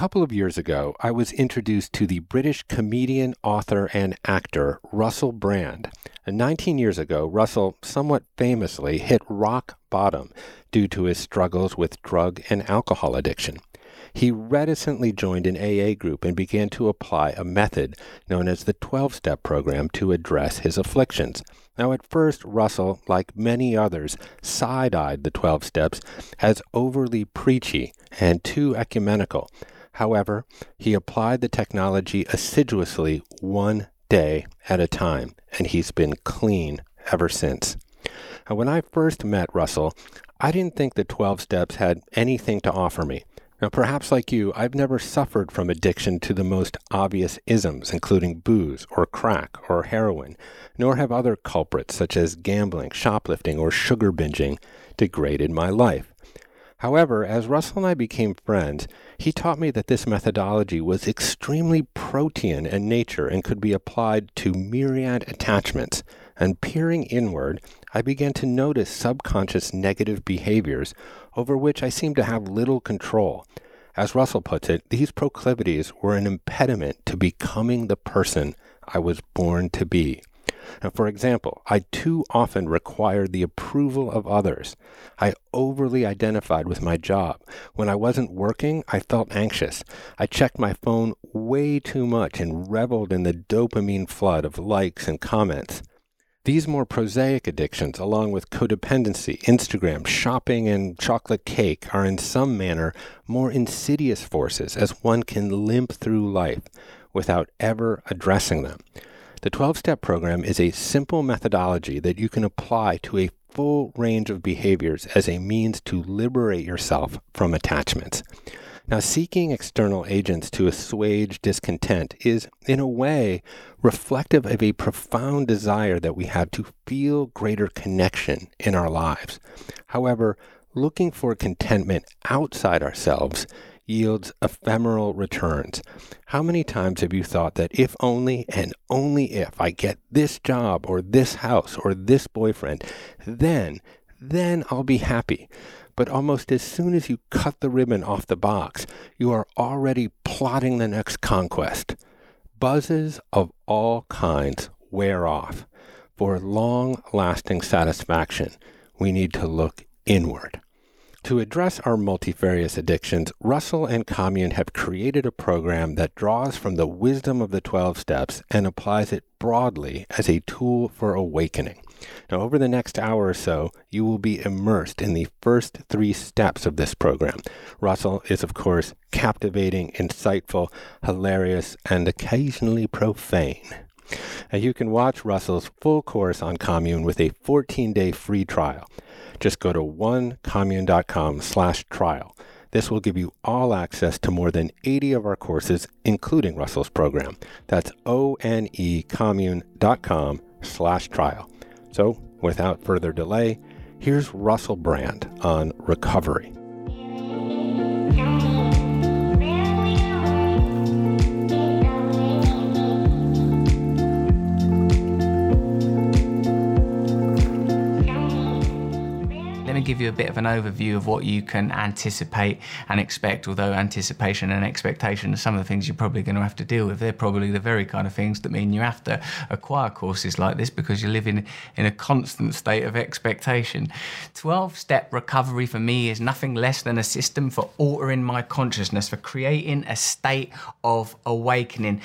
couple of years ago, I was introduced to the British comedian, author, and actor Russell Brand. And 19 years ago, Russell somewhat famously hit rock bottom due to his struggles with drug and alcohol addiction. He reticently joined an AA group and began to apply a method known as the 12 step program to address his afflictions. Now, at first, Russell, like many others, side eyed the 12 steps as overly preachy and too ecumenical. However, he applied the technology assiduously one day at a time, and he's been clean ever since. Now, when I first met Russell, I didn't think the 12 steps had anything to offer me. Now, perhaps like you, I've never suffered from addiction to the most obvious isms, including booze or crack or heroin, nor have other culprits such as gambling, shoplifting, or sugar binging degraded my life. However, as Russell and I became friends, he taught me that this methodology was extremely protean in nature and could be applied to myriad attachments. And peering inward, I began to notice subconscious negative behaviors over which I seemed to have little control. As Russell puts it, these proclivities were an impediment to becoming the person I was born to be. Now, for example, I too often required the approval of others. I overly identified with my job. When I wasn't working, I felt anxious. I checked my phone way too much and reveled in the dopamine flood of likes and comments. These more prosaic addictions, along with codependency, Instagram, shopping, and chocolate cake, are in some manner more insidious forces as one can limp through life without ever addressing them. The 12 step program is a simple methodology that you can apply to a full range of behaviors as a means to liberate yourself from attachments. Now, seeking external agents to assuage discontent is, in a way, reflective of a profound desire that we have to feel greater connection in our lives. However, looking for contentment outside ourselves yields ephemeral returns. How many times have you thought that if only and only if I get this job or this house or this boyfriend, then, then I'll be happy. But almost as soon as you cut the ribbon off the box, you are already plotting the next conquest. Buzzes of all kinds wear off. For long lasting satisfaction, we need to look inward. To address our multifarious addictions, Russell and Commune have created a program that draws from the wisdom of the 12 steps and applies it broadly as a tool for awakening. Now, over the next hour or so, you will be immersed in the first three steps of this program. Russell is, of course, captivating, insightful, hilarious, and occasionally profane. Now, you can watch Russell's full course on Commune with a 14 day free trial. Just go to onecommune.com slash trial. This will give you all access to more than 80 of our courses, including Russell's program. That's onecommune.com slash trial. So, without further delay, Here's Russell Brand on recovery. Give you a bit of an overview of what you can anticipate and expect, although anticipation and expectation are some of the things you're probably going to have to deal with. They're probably the very kind of things that mean you have to acquire courses like this because you're living in a constant state of expectation. 12 step recovery for me is nothing less than a system for altering my consciousness, for creating a state of awakening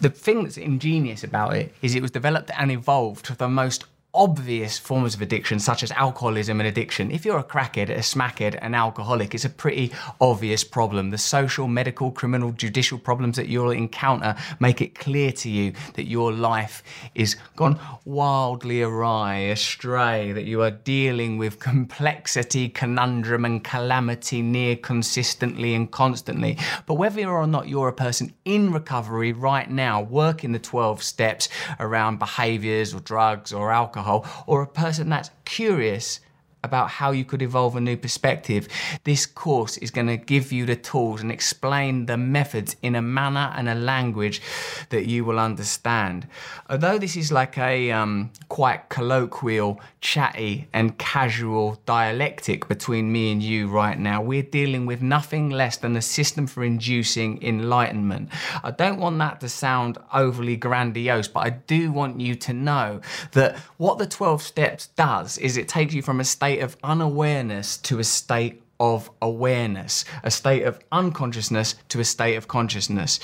the thing that's ingenious about it is it was developed and evolved for the most obvious forms of addiction, such as alcoholism and addiction. If you're a crackhead, a smackhead, an alcoholic, it's a pretty obvious problem. The social, medical, criminal, judicial problems that you'll encounter make it clear to you that your life is gone wildly awry, astray, that you are dealing with complexity, conundrum, and calamity near consistently and constantly. But whether or not you're a person in recovery right now, working the 12 steps around behaviors or drugs or alcohol, alcohol, or a person that's curious about how you could evolve a new perspective. This course is going to give you the tools and explain the methods in a manner and a language that you will understand. Although this is like a um, quite colloquial, chatty, and casual dialectic between me and you right now, we're dealing with nothing less than a system for inducing enlightenment. I don't want that to sound overly grandiose, but I do want you to know that what the 12 steps does is it takes you from a state state of unawareness to a state of awareness, a state of unconsciousness to a state of consciousness.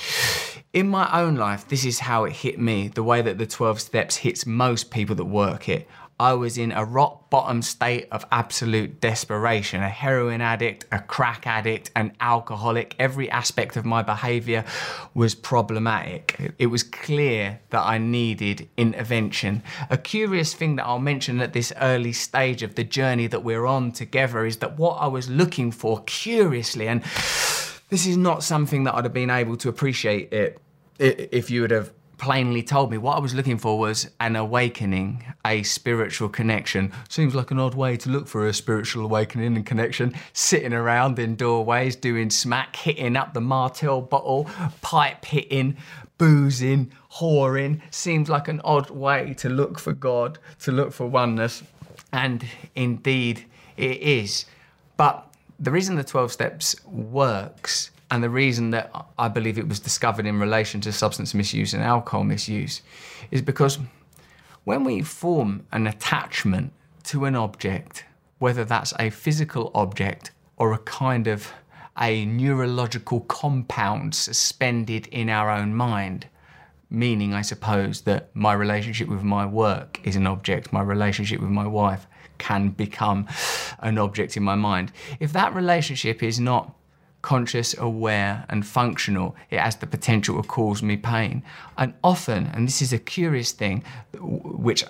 In my own life, this is how it hit me, the way that the 12 steps hits most people that work it. I was in a rock bottom state of absolute desperation a heroin addict, a crack addict, an alcoholic. Every aspect of my behavior was problematic. It was clear that I needed intervention. A curious thing that I'll mention at this early stage of the journey that we're on together is that what I was looking for, curiously, and this is not something that I'd have been able to appreciate it if you would have plainly told me what I was looking for was an awakening, a spiritual connection. Seems like an odd way to look for a spiritual awakening and connection. Sitting around in doorways, doing smack, hitting up the Martell bottle, pipe hitting, boozing, whoring. Seems like an odd way to look for God, to look for oneness. And indeed, it is. But the reason the 12 steps works and the reason that I believe it was discovered in relation to substance misuse and alcohol misuse is because when we form an attachment to an object, whether that's a physical object or a kind of a neurological compound suspended in our own mind, meaning, I suppose, that my relationship with my work is an object, my relationship with my wife can become an object in my mind. If that relationship is not conscious, aware, and functional, it has the potential to cause me pain. And often, and this is a curious thing, which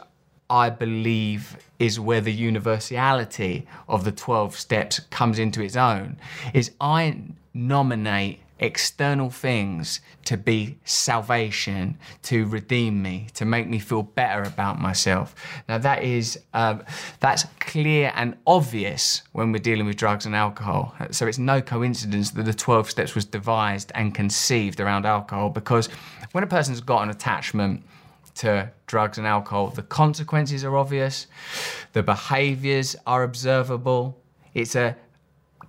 I believe is where the universality of the 12 steps comes into its own, is I nominate external things to be salvation, to redeem me, to make me feel better about myself. Now that is um, that's clear and obvious when we're dealing with drugs and alcohol. So it's no coincidence that the 12 steps was devised and conceived around alcohol because when a person's got an attachment to drugs and alcohol, the consequences are obvious, the behaviors are observable. It's a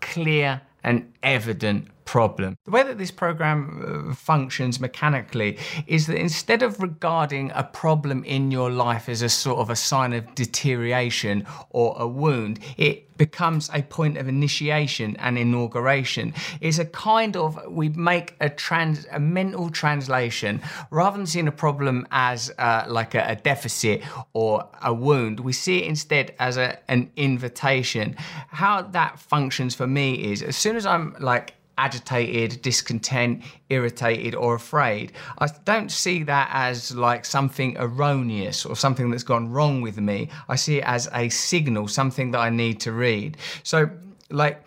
clear and evident problem. The way that this program uh, functions mechanically is that instead of regarding a problem in your life as a sort of a sign of deterioration or a wound, it becomes a point of initiation and inauguration. It's a kind of, we make a trans, a mental translation. Rather than seeing a problem as uh, like a, a, deficit or a wound, we see it instead as a, an invitation. How that functions for me is as soon as I'm like agitated, discontent, irritated, or afraid. I don't see that as like something erroneous or something that's gone wrong with me. I see it as a signal, something that I need to read. So, like,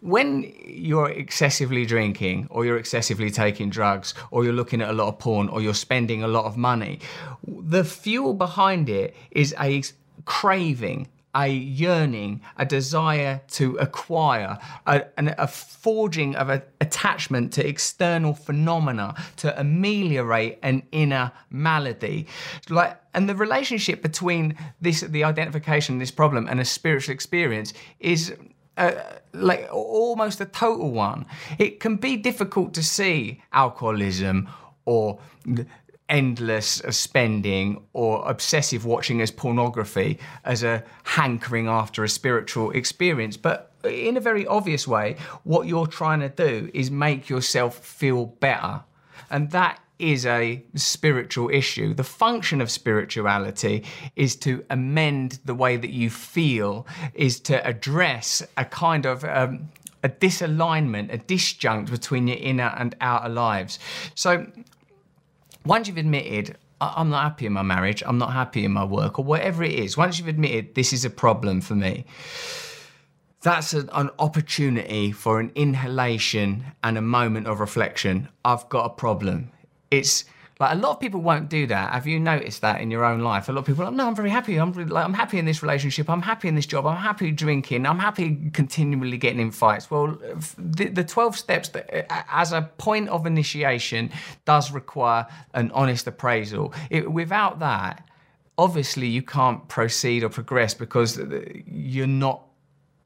when you're excessively drinking or you're excessively taking drugs or you're looking at a lot of porn or you're spending a lot of money, the fuel behind it is a craving a yearning, a desire to acquire, a, a forging of an attachment to external phenomena to ameliorate an inner malady. Like, and the relationship between this, the identification of this problem, and a spiritual experience is. Uh, like almost a total one. It can be difficult to see alcoholism or endless spending or obsessive watching as pornography as a hankering after a spiritual experience. But in a very obvious way, what you're trying to do is make yourself feel better. And that is a spiritual issue. The function of spirituality is to amend the way that you feel, is to address a kind of um, a disalignment, a disjunct between your inner and outer lives. So once you've admitted, I'm not happy in my marriage, I'm not happy in my work, or whatever it is, once you've admitted this is a problem for me, that's an, an, opportunity for an inhalation and a moment of reflection. I've got a problem. It's like a lot of people won't do that. Have you noticed that in your own life? A lot of people are no, I'm very happy. I'm really, like, I'm happy in this relationship. I'm happy in this job. I'm happy drinking. I'm happy continually getting in fights. Well, the, the 12 steps that, as a point of initiation does require an honest appraisal. It, without that, obviously you can't proceed or progress because you're not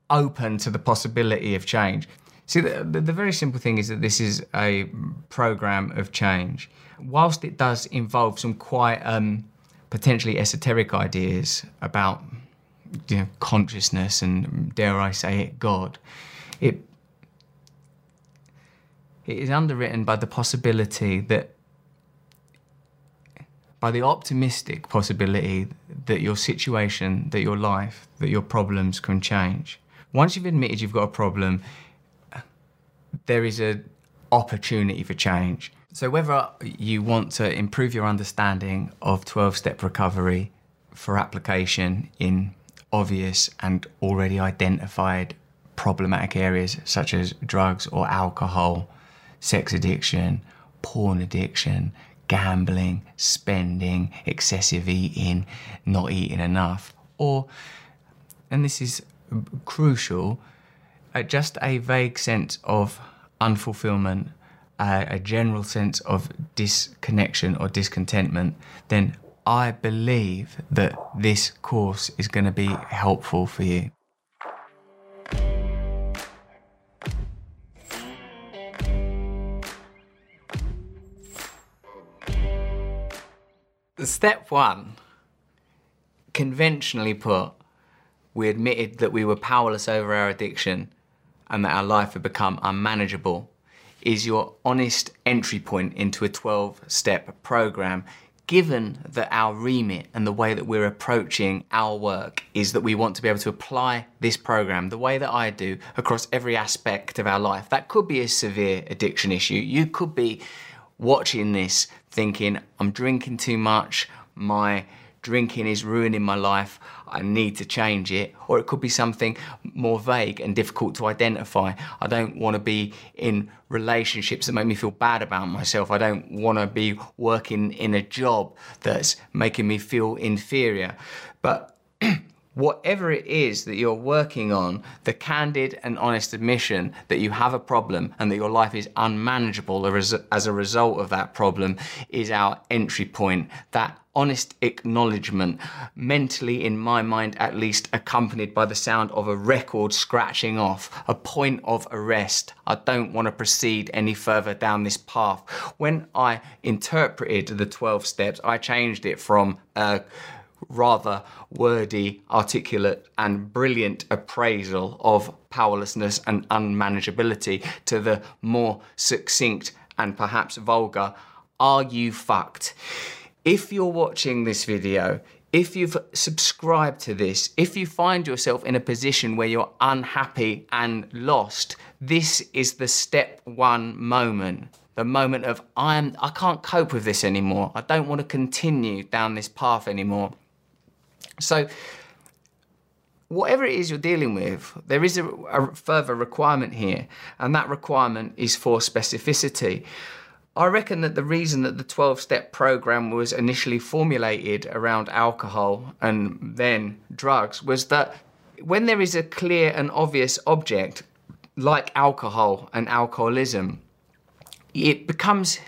open to the possibility of change. See, the, the, the very simple thing is that this is a program of change whilst it does involve some quite um, potentially esoteric ideas about you know, consciousness and, dare I say it, God, it it is underwritten by the possibility that by the optimistic possibility that your situation, that your life, that your problems can change. Once you've admitted you've got a problem, there is an opportunity for change. So, whether you want to improve your understanding of 12 step recovery for application in obvious and already identified problematic areas such as drugs or alcohol, sex addiction, porn addiction, gambling, spending, excessive eating, not eating enough, or, and this is crucial, uh, just a vague sense of unfulfillment a, general sense of disconnection or discontentment, then I believe that this course is going to be helpful for you. Step one, conventionally put, we admitted that we were powerless over our addiction and that our life had become unmanageable is your honest entry point into a 12 step program. Given that our remit and the way that we're approaching our work is that we want to be able to apply this program the way that I do across every aspect of our life, that could be a severe addiction issue. You could be watching this thinking, I'm drinking too much, my drinking is ruining my life, I need to change it. Or it could be something more vague and difficult to identify. I don't want to be in relationships that make me feel bad about myself. I don't want to be working in a job that's making me feel inferior. But whatever it is that you're working on, the candid and honest admission that you have a problem and that your life is unmanageable as a result of that problem is our entry point. That honest acknowledgement, mentally, in my mind at least, accompanied by the sound of a record scratching off, a point of arrest. I don't want to proceed any further down this path. When I interpreted the 12 steps, I changed it from a rather wordy, articulate, and brilliant appraisal of powerlessness and unmanageability to the more succinct and perhaps vulgar, are you fucked? If you're watching this video, if you've subscribed to this, if you find yourself in a position where you're unhappy and lost, this is the step one moment. The moment of I'm I can't cope with this anymore. I don't want to continue down this path anymore. So, whatever it is you're dealing with, there is a, a, further requirement here, and that requirement is for specificity. I reckon that the reason that the 12 step program was initially formulated around alcohol and then drugs was that when there is a clear and obvious object like alcohol and alcoholism, it becomes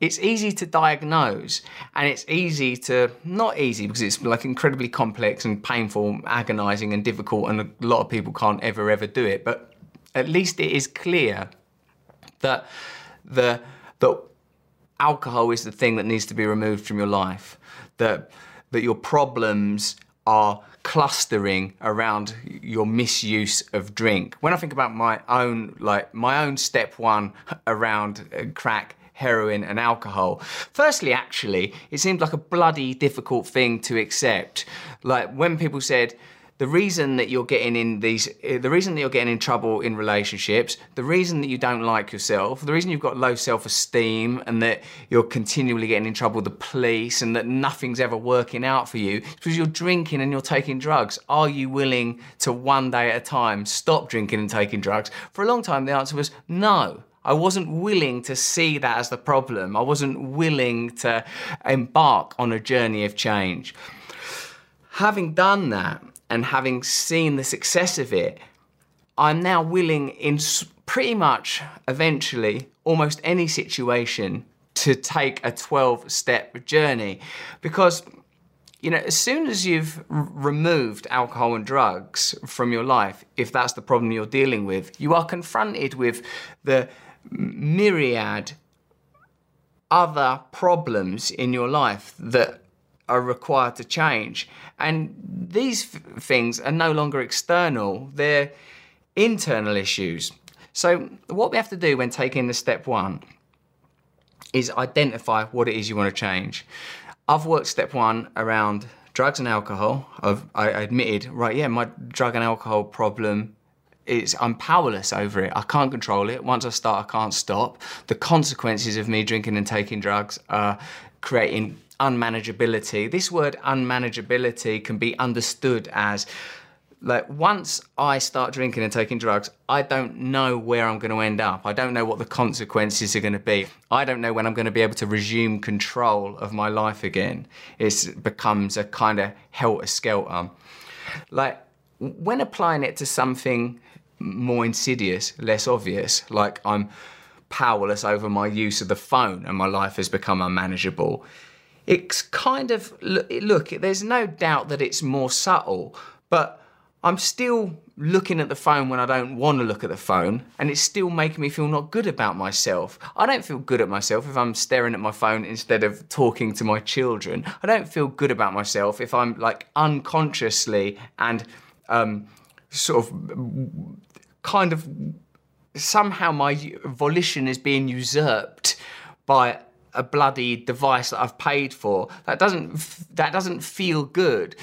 it's easy to diagnose and it's easy to not easy because it's like incredibly complex and painful agonizing and difficult and a lot of people can't ever ever do it but at least it is clear that the that alcohol is the thing that needs to be removed from your life that that your problems are clustering around your misuse of drink when i think about my own like my own step 1 around uh, crack heroin, and alcohol. Firstly, actually, it seemed like a bloody difficult thing to accept. Like when people said, the reason that you're getting in these eh, the reason that you're getting in trouble in relationships the reason that you don't like yourself the reason you've got low self-esteem and that you're continually getting in trouble with the police and that nothing's ever working out for you because you're drinking and you're taking drugs are you willing to one day at a time stop drinking and taking drugs for a long time the answer was no I wasn't willing to see that as the problem. I wasn't willing to embark on a journey of change. Having done that and having seen the success of it, I'm now willing, in pretty much eventually almost any situation, to take a 12 step journey. Because you know, as soon as you've removed alcohol and drugs from your life, if that's the problem you're dealing with, you are confronted with the myriad other problems in your life that are required to change. And these things are no longer external, they're internal issues. So, what we have to do when taking the step one is identify what it is you want to change. I've worked step one around drugs and alcohol. I've, I admitted, right, yeah, my drug and alcohol problem it's I'm powerless over it. I can't control it. Once I start, I can't stop. The consequences of me drinking and taking drugs are creating unmanageability. This word unmanageability can be understood as like once I start drinking and taking drugs, I don't know where I'm going to end up. I don't know what the consequences are going to be. I don't know when I'm going to be able to resume control of my life again. It becomes a kind of helter skelter. Like when applying it to something more insidious, less obvious, like I'm powerless over my use of the phone and my life has become unmanageable. It's kind of, look, there's no doubt that it's more subtle, but I'm still looking at the phone when I don't want to look at the phone, and it's still making me feel not good about myself. I don't feel good at myself if I'm staring at my phone instead of talking to my children. I don't feel good about myself if I'm like unconsciously and um, sort of kind of somehow my volition is being usurped by a bloody device that I've paid for. That doesn't that doesn't feel good.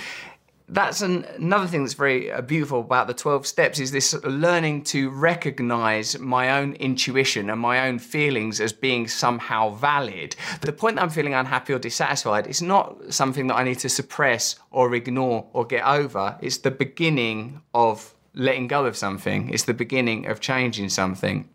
That's an, another thing that's very uh, beautiful about the 12 steps is this learning to recognize my own intuition and my own feelings as being somehow valid. The point that I'm feeling unhappy or dissatisfied is not something that I need to suppress or ignore or get over. It's the beginning of letting go of something. It's the beginning of changing something.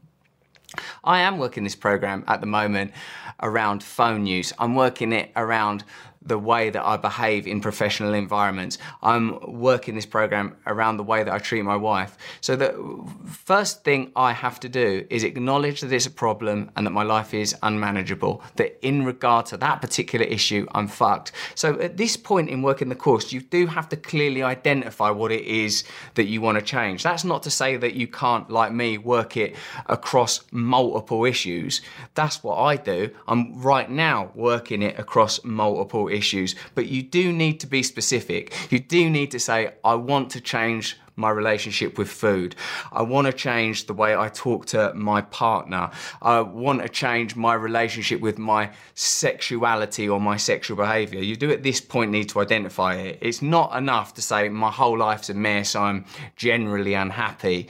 I am working this program at the moment around phone use. I'm working it around the way that I behave in professional environments. I'm working this program around the way that I treat my wife. So the first thing I have to do is acknowledge that it's a problem and that my life is unmanageable. That in regard to that particular issue, I'm fucked. So at this point in working the course, you do have to clearly identify what it is that you want to change. That's not to say that you can't, like me, work it across multiple issues. That's what I do. I'm right now working it across multiple issues, but you do need to be specific. You do need to say, I want to change my relationship with food. I want to change the way I talk to my partner. I want to change my relationship with my sexuality or my sexual behavior. You do at this point need to identify it. It's not enough to say my whole life's a mess, I'm generally unhappy,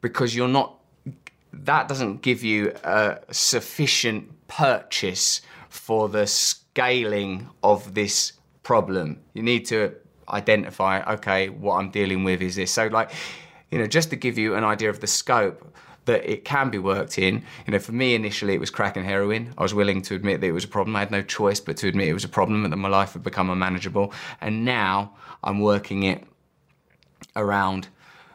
because you're not, that doesn't give you a sufficient purchase for the scaling of this problem. You need to identify, okay, what I'm dealing with is this. So, like, you know, just to give you an idea of the scope, that it can be worked in. You know, for me initially it was crack and heroin. I was willing to admit that it was a problem. I had no choice but to admit it was a problem and that my life had become unmanageable. And now I'm working it around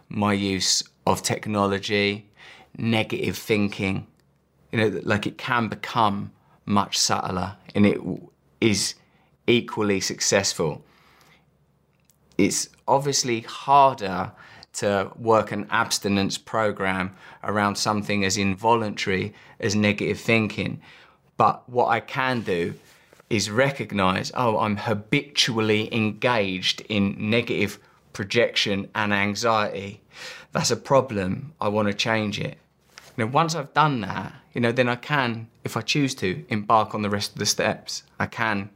my use of technology, negative thinking. You know, like it can become much subtler and it is equally successful. It's obviously harder to work an abstinence program around something as involuntary as negative thinking. But what I can do is recognize, oh, I'm habitually engaged in negative projection and anxiety. That's a problem. I want to change it. Now, once I've done that, you know, then I can, if I choose to, embark on the rest of the steps. I can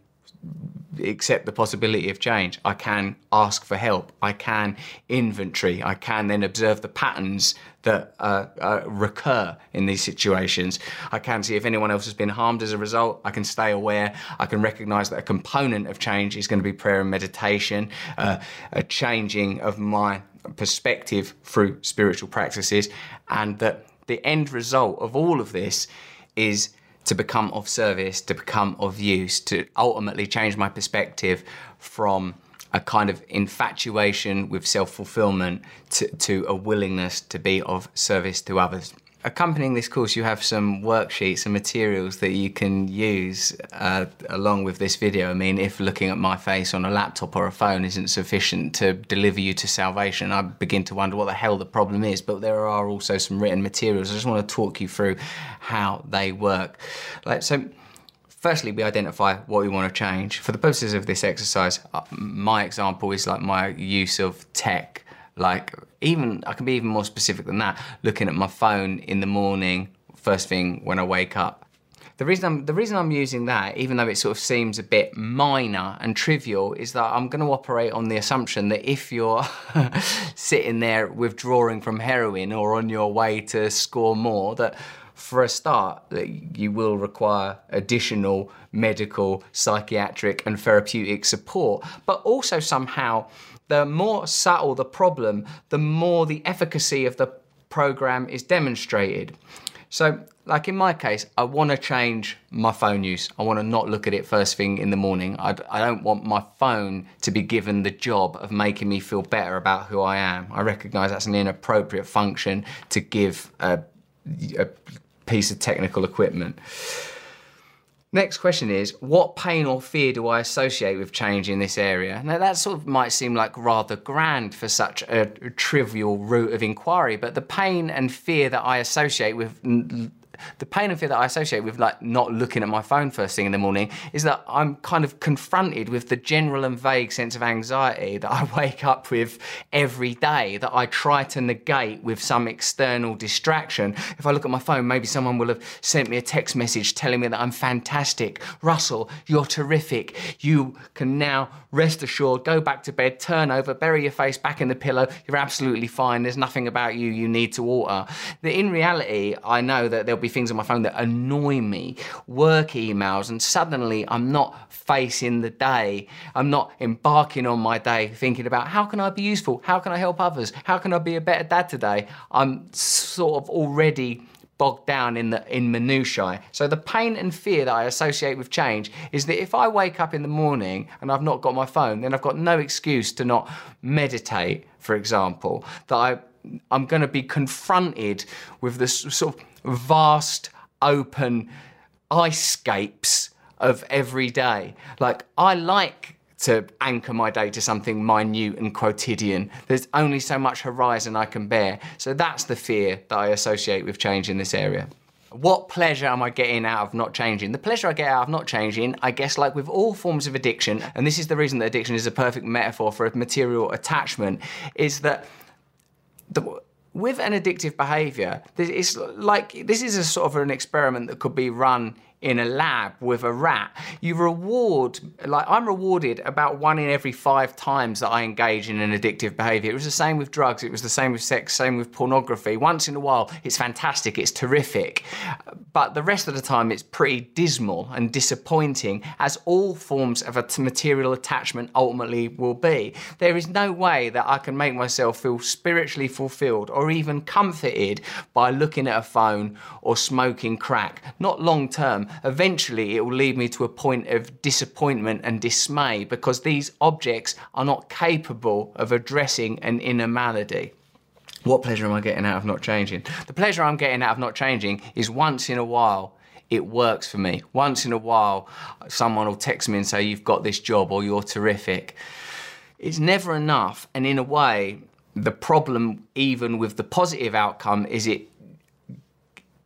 accept the possibility of change. I can ask for help. I can inventory. I can then observe the patterns that uh, uh, recur in these situations. I can see if anyone else has been harmed as a result. I can stay aware. I can recognize that a component of change is going to be prayer and meditation, uh, a changing of my perspective through spiritual practices, and that the end result of all of this is to become of service, to become of use, to ultimately change my perspective from a kind of infatuation with self fulfillment to, to a willingness to be of service to others accompanying this course, you have some worksheets and materials that you can use uh, along with this video. I mean, if looking at my face on a laptop or a phone isn't sufficient to deliver you to salvation, I begin to wonder what the hell the problem is. But there are also some written materials. I just want to talk you through how they work. Like so. Firstly, we identify what we want to change. For the purposes of this exercise, uh, my example is like my use of tech like even I can be even more specific than that. Looking at my phone in the morning, first thing when I wake up. The reason I'm the reason I'm using that, even though it sort of seems a bit minor and trivial, is that I'm going to operate on the assumption that if you're sitting there withdrawing from heroin or on your way to score more, that for a start, you will require additional medical, psychiatric, and therapeutic support, but also somehow the more subtle the problem, the more the efficacy of the program is demonstrated. So, like in my case, I want to change my phone use. I want to not look at it first thing in the morning. I, I don't want my phone to be given the job of making me feel better about who I am. I recognize that's an inappropriate function to give a, a piece of technical equipment. Next question is, what pain or fear do I associate with change in this area? Now that sort of might seem like rather grand for such a, trivial route of inquiry, but the pain and fear that I associate with the pain and fear that I associate with like not looking at my phone first thing in the morning is that I'm kind of confronted with the general and vague sense of anxiety that I wake up with every day that I try to negate with some external distraction. If I look at my phone, maybe someone will have sent me a text message telling me that I'm fantastic. Russell, you're terrific. You can now rest assured, go back to bed, turn over, bury your face back in the pillow. You're absolutely fine. There's nothing about you you need to alter. That in reality, I know that there'll be things on my phone that annoy me, work emails, and suddenly I'm not facing the day. I'm not embarking on my day thinking about how can I be useful? How can I help others? How can I be a better dad today? I'm sort of already bogged down in the in minutiae. So the pain and fear that I associate with change is that if I wake up in the morning and I've not got my phone, then I've got no excuse to not meditate, for example. That I I'm going to be confronted with this sort of vast, open icescapes of every day. Like, I like to anchor my day to something minute and quotidian. There's only so much horizon I can bear. So that's the fear that I associate with change in this area. What pleasure am I getting out of not changing? The pleasure I get out of not changing, I guess, like with all forms of addiction, and this is the reason that addiction is a perfect metaphor for a material attachment, is that the, with an addictive behavior, it's like this is a sort of an experiment that could be run in a lab with a rat, you reward, like I'm rewarded about one in every five times that I engage in an addictive behavior. It was the same with drugs, it was the same with sex, same with pornography. Once in a while, it's fantastic, it's terrific. But the rest of the time, it's pretty dismal and disappointing, as all forms of a material attachment ultimately will be. There is no way that I can make myself feel spiritually fulfilled or even comforted by looking at a phone or smoking crack. Not long term eventually it will lead me to a point of disappointment and dismay because these objects are not capable of addressing an inner malady. What pleasure am I getting out of not changing? The pleasure I'm getting out of not changing is once in a while it works for me. Once in a while, someone will text me and say, You've got this job or you're terrific. It's never enough. And in a way, the problem, even with the positive outcome, is it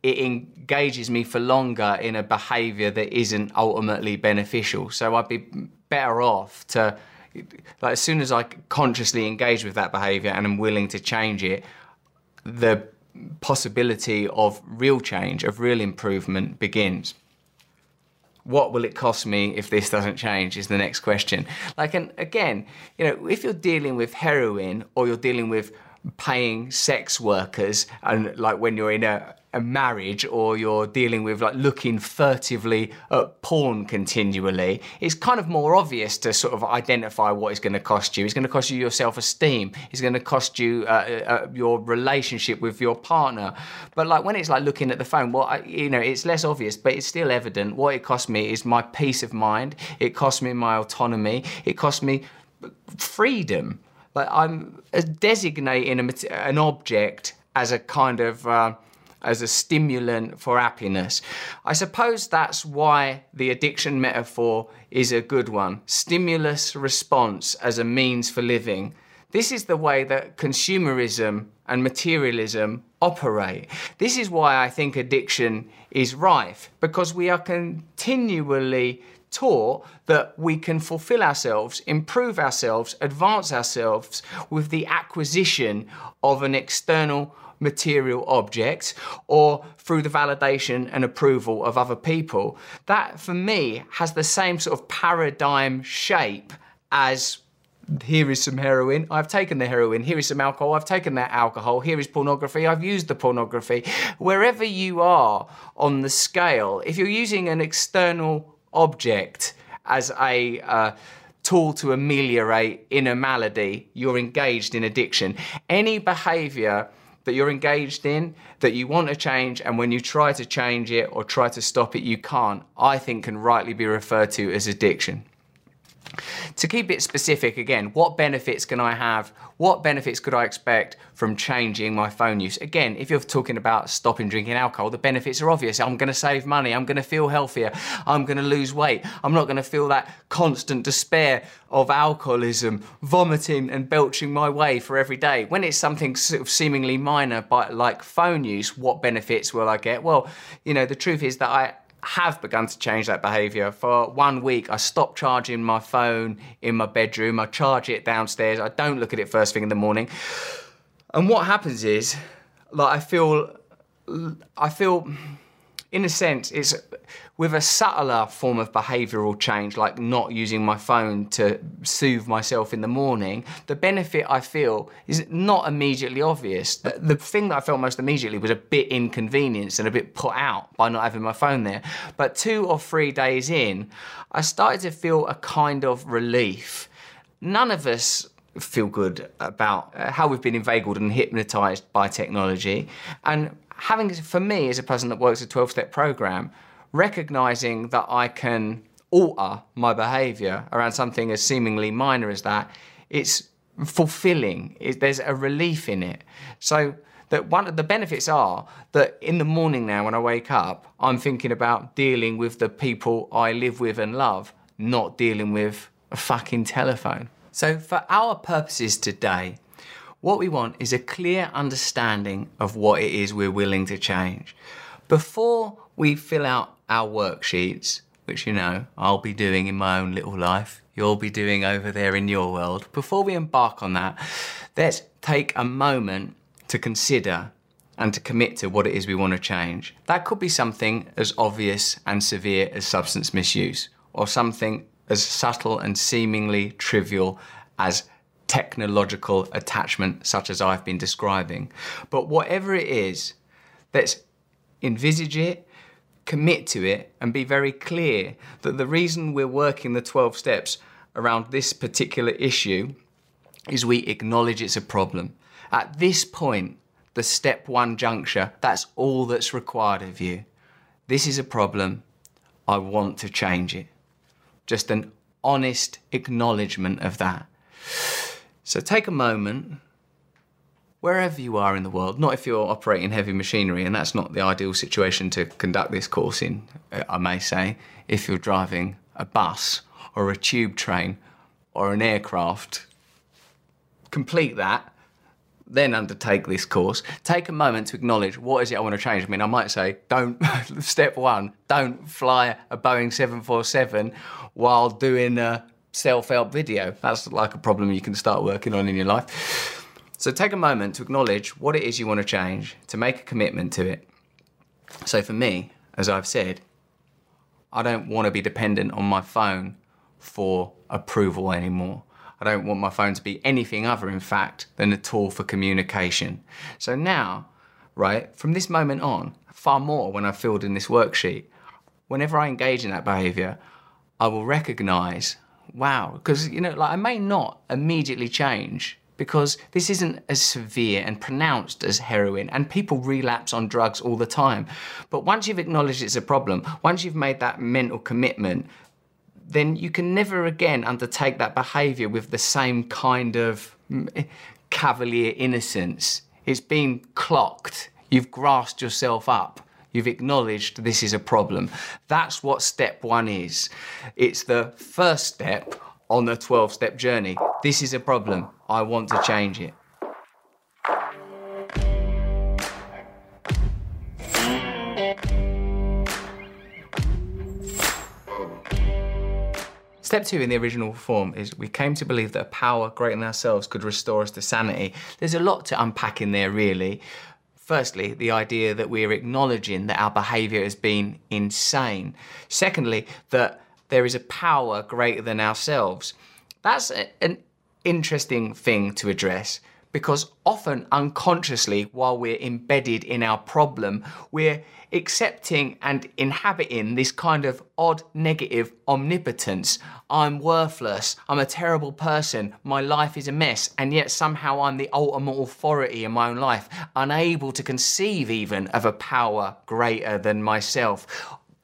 it engages me for longer in a behavior that isn't ultimately beneficial. So I'd be better off to, like, as soon as I consciously engage with that behavior and I'm willing to change it, the possibility of real change, of real improvement begins. What will it cost me if this doesn't change? Is the next question. Like, and again, you know, if you're dealing with heroin or you're dealing with paying sex workers and like when you're in a a marriage or you're dealing with like looking furtively at porn continually, it's kind of more obvious to sort of identify what it's going to cost you. It's going to cost you your self esteem. It's going to cost you uh, uh, uh, your relationship with your partner. But like when it's like looking at the phone, well, I, you know, it's less obvious, but it's still evident. What it cost me is my peace of mind. It cost me my autonomy. It cost me freedom. Like I'm designating a, an object as a kind of uh, as a stimulant for happiness. I suppose that's why the addiction metaphor is a good one. Stimulus response as a means for living. This is the way that consumerism and materialism operate. This is why I think addiction is rife, because we are continually taught that we can fulfill ourselves, improve ourselves, advance ourselves with the acquisition of an external material object or through the validation and approval of other people. That, for me, has the same sort of paradigm shape as here is some heroin, I've taken the heroin, here is some alcohol, I've taken that alcohol, here is pornography, I've used the pornography. Wherever you are on the scale, if you're using an external object as a uh, tool to ameliorate inner malady, you're engaged in addiction. Any behavior that you're engaged in, that you want to change, and when you try to change it or try to stop it, you can't, I think can rightly be referred to as addiction. To keep it specific again, what benefits can I have? What benefits could I expect from changing my phone use? Again, if you're talking about stopping drinking alcohol, the benefits are obvious. I'm going to save money. I'm going to feel healthier. I'm going to lose weight. I'm not going to feel that constant despair of alcoholism, vomiting and belching my way for every day. When it's something sort of seemingly minor, like phone use, what benefits will I get? Well, you know, the truth is that I have begun to change that behavior. For one week, I stop charging my phone in my bedroom. I charge it downstairs. I don't look at it first thing in the morning. And what happens is, like, I feel, I feel, in a sense, it's with a subtler form of behavioral change, like not using my phone to soothe myself in the morning, the benefit I feel is not immediately obvious. The, the thing that I felt most immediately was a bit inconvenienced and a bit put out by not having my phone there. But two or three days in, I started to feel a kind of relief. None of us feel good about uh, how we've been inveigled and hypnotized by technology. And having, for me, as a person that works a 12 step program, recognizing that I can alter my behavior around something as seemingly minor as that, it's fulfilling. It, there's a relief in it. So that one of the benefits are that in the morning now when I wake up, I'm thinking about dealing with the people I live with and love, not dealing with a fucking telephone. So for our purposes today, what we want is a clear understanding of what it is we're willing to change. Before we fill out our worksheets, which you know I'll be doing in my own little life, you'll be doing over there in your world. Before we embark on that, let's take a moment to consider and to commit to what it is we want to change. That could be something as obvious and severe as substance misuse, or something as subtle and seemingly trivial as technological attachment, such as I've been describing. But whatever it is, let's envisage it, commit to it, and be very clear that the reason we're working the 12 steps around this particular issue is we acknowledge it's a problem. At this point, the step one juncture, that's all that's required of you. This is a problem. I want to change it. Just an honest acknowledgement of that. So take a moment, wherever you are in the world, not if you're operating heavy machinery, and that's not the ideal situation to conduct this course in, uh, I may say, if you're driving a bus or a tube train or an aircraft, complete that then undertake this course, take a moment to acknowledge what is it I want to change. I mean, I might say, don't, step one, don't fly a Boeing 747 while doing a self help video. That's like a problem you can start working on in your life. So take a moment to acknowledge what it is you want to change, to make a commitment to it. So for me, as I've said, I don't want to be dependent on my phone for approval anymore. I don't want my phone to be anything other, in fact, than a tool for communication. So now, right, from this moment on, far more when I've filled in this worksheet, whenever I engage in that behavior, I will recognize, wow, because, you know, like I may not immediately change because this isn't as severe and pronounced as heroin, and people relapse on drugs all the time. But once you've acknowledged it's a problem, once you've made that mental commitment, then you can never again undertake that behaviour with the same kind of mm, cavalier innocence. It's been clocked. You've grasped yourself up. You've acknowledged this is a problem. That's what step one is. It's the first step on the 12 step journey. This is a problem. I want to change it. Step two in the original form is we came to believe that a power greater than ourselves could restore us to sanity. There's a lot to unpack in there, really. Firstly, the idea that we're acknowledging that our behaviour has been insane. Secondly, that there is a power greater than ourselves. That's a, an interesting thing to address because often unconsciously, while we're embedded in our problem, we're accepting and inhabiting this kind of odd negative omnipotence. I'm worthless, I'm a terrible person, my life is a mess, and yet somehow I'm the ultimate authority in my own life, unable to conceive even of a power greater than myself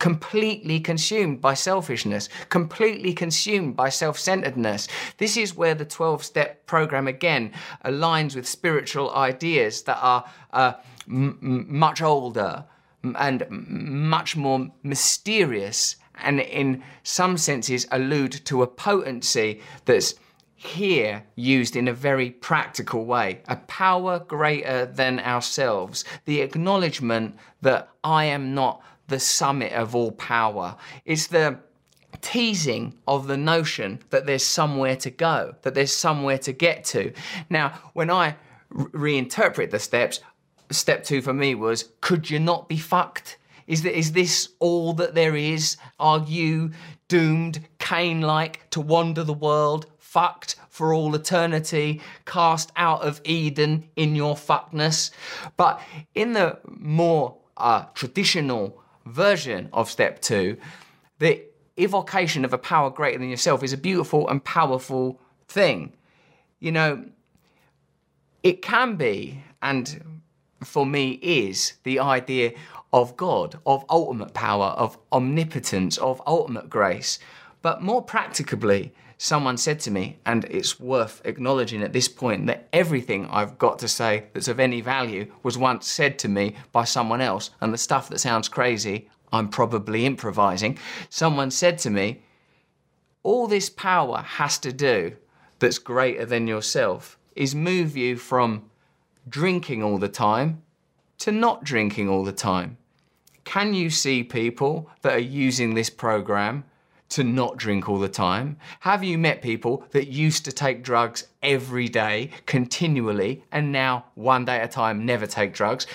completely consumed by selfishness, completely consumed by self centeredness. This is where the 12 step program again aligns with spiritual ideas that are uh, much older and much more mysterious and in some senses allude to a potency that's here used in a very practical way, a power greater than ourselves, the acknowledgement that I am not the summit of all power. It's the teasing of the notion that there's somewhere to go, that there's somewhere to get to. Now, when I reinterpret the steps, step two for me was could you not be fucked? Is, that, is this all that there is? Are you doomed, Cain like, to wander the world, fucked for all eternity, cast out of Eden in your fuckness? But in the more uh, traditional version of step two, the evocation of a power greater than yourself is a beautiful and powerful thing. You know, it can be, and for me is, the idea of God, of ultimate power, of omnipotence, of ultimate grace. But more practically, someone said to me, and it's worth acknowledging at this point, that everything I've got to say that's of any value was once said to me by someone else, and the stuff that sounds crazy, I'm probably improvising. Someone said to me, all this power has to do that's greater than yourself is move you from drinking all the time to not drinking all the time. Can you see people that are using this program to not drink all the time? Have you met people that used to take drugs every day, continually, and now one day at a time never take drugs?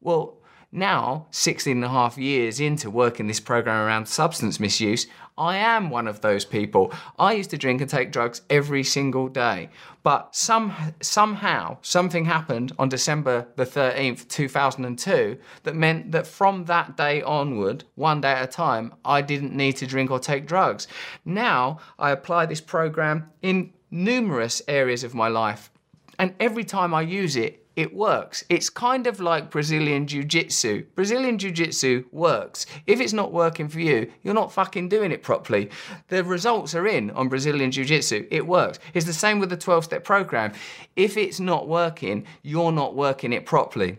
Well, now, 16 and a half years into working this program around substance misuse, I am one of those people. I used to drink and take drugs every single day. But some, somehow, something happened on December the 13th, 2002, that meant that from that day onward, one day at a time, I didn't need to drink or take drugs. Now, I apply this program in numerous areas of my life. And every time I use it, it works. It's kind of like Brazilian Jiu Jitsu. Brazilian Jiu Jitsu works. If it's not working for you, you're not fucking doing it properly. The results are in on Brazilian Jiu Jitsu. It works. It's the same with the 12 step program. If it's not working, you're not working it properly.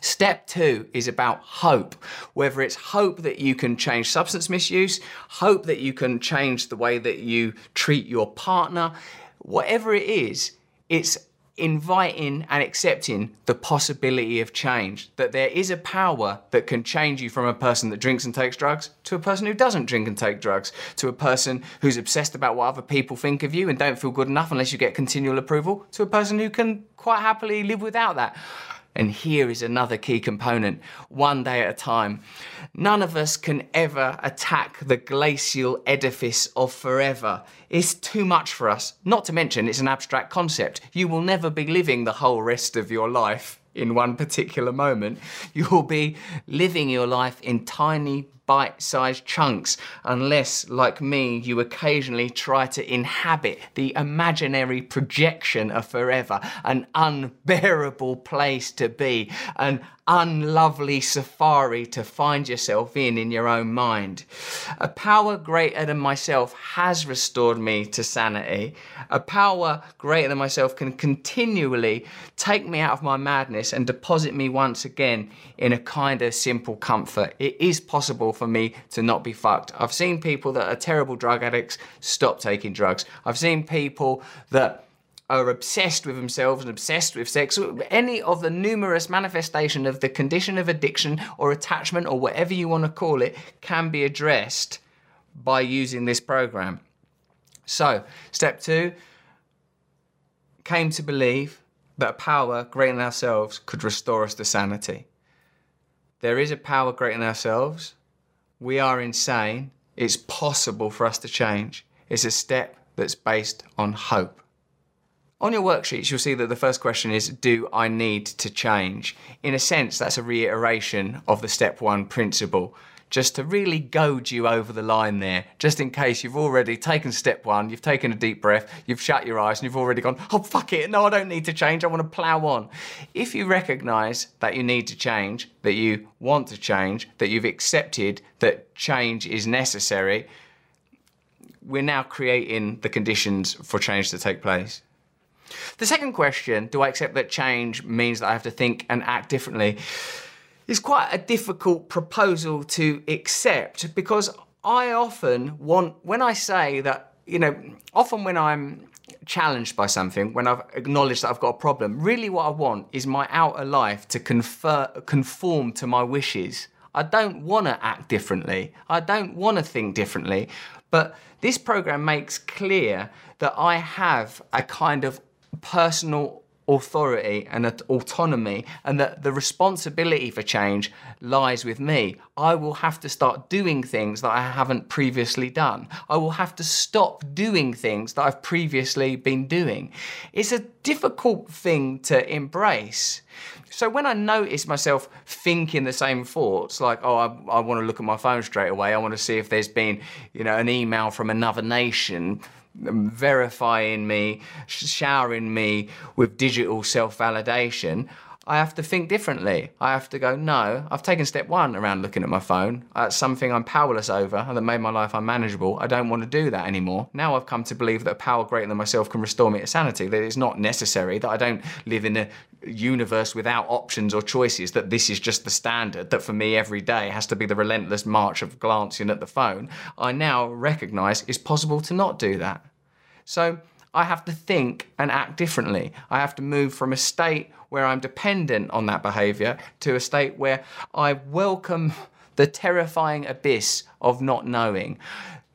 Step two is about hope, whether it's hope that you can change substance misuse, hope that you can change the way that you treat your partner, whatever it is, it's inviting and accepting the possibility of change. That there is a power that can change you from a person that drinks and takes drugs to a person who doesn't drink and take drugs, to a person who's obsessed about what other people think of you and don't feel good enough unless you get continual approval, to a person who can quite happily live without that. And here is another key component one day at a time. None of us can ever attack the glacial edifice of forever. It's too much for us. Not to mention, it's an abstract concept. You will never be living the whole rest of your life in one particular moment. You will be living your life in tiny bite sized chunks, unless, like me, you occasionally try to inhabit the imaginary projection of forever, an unbearable place to be, an unlovely safari to find yourself in in your own mind. A power greater than myself has restored me to sanity. A power greater than myself can continually take me out of my madness and deposit me once again in a kind of simple comfort. It is possible for me to not be fucked. I've seen people that are terrible drug addicts stop taking drugs. I've seen people that are obsessed with themselves and obsessed with sex, any of the numerous manifestation of the condition of addiction or attachment or whatever you want to call it can be addressed by using this program. So, step two came to believe that a power greater than ourselves could restore us to sanity. There is a power greater than ourselves. We are insane. It's possible for us to change. It's a step that's based on hope. On your worksheets, you'll see that the first question is Do I need to change? In a sense, that's a reiteration of the step one principle, just to really goad you over the line there, just in case you've already taken step one, you've taken a deep breath, you've shut your eyes, and you've already gone, Oh, fuck it, no, I don't need to change, I want to plough on. If you recognize that you need to change, that you want to change, that you've accepted that change is necessary, we're now creating the conditions for change to take place. The second question, do I accept that change means that I have to think and act differently, is quite a difficult proposal to accept because I often want, when I say that, you know, often when I'm challenged by something, when I've acknowledged that I've got a problem, really what I want is my outer life to confer, conform to my wishes. I don't want to act differently. I don't want to think differently. But this program makes clear that I have a kind of personal authority and autonomy, and that the responsibility for change lies with me. I will have to start doing things that I haven't previously done. I will have to stop doing things that I've previously been doing. It's a difficult thing to embrace. So when I notice myself thinking the same thoughts, like, oh, I, I want to look at my phone straight away, I want to see if there's been, you know, an email from another nation verifying me, showering me with digital self validation, I have to think differently. I have to go, no, I've taken step one around looking at my phone. That's something I'm powerless over and that made my life unmanageable. I don't want to do that anymore. Now I've come to believe that a power greater than myself can restore me to sanity, that it's not necessary, that I don't live in a universe without options or choices, that this is just the standard, that for me every day has to be the relentless march of glancing at the phone. I now recognize it's possible to not do that. So I have to think and act differently. I have to move from a state where I'm dependent on that behavior to a state where I welcome the terrifying abyss of not knowing.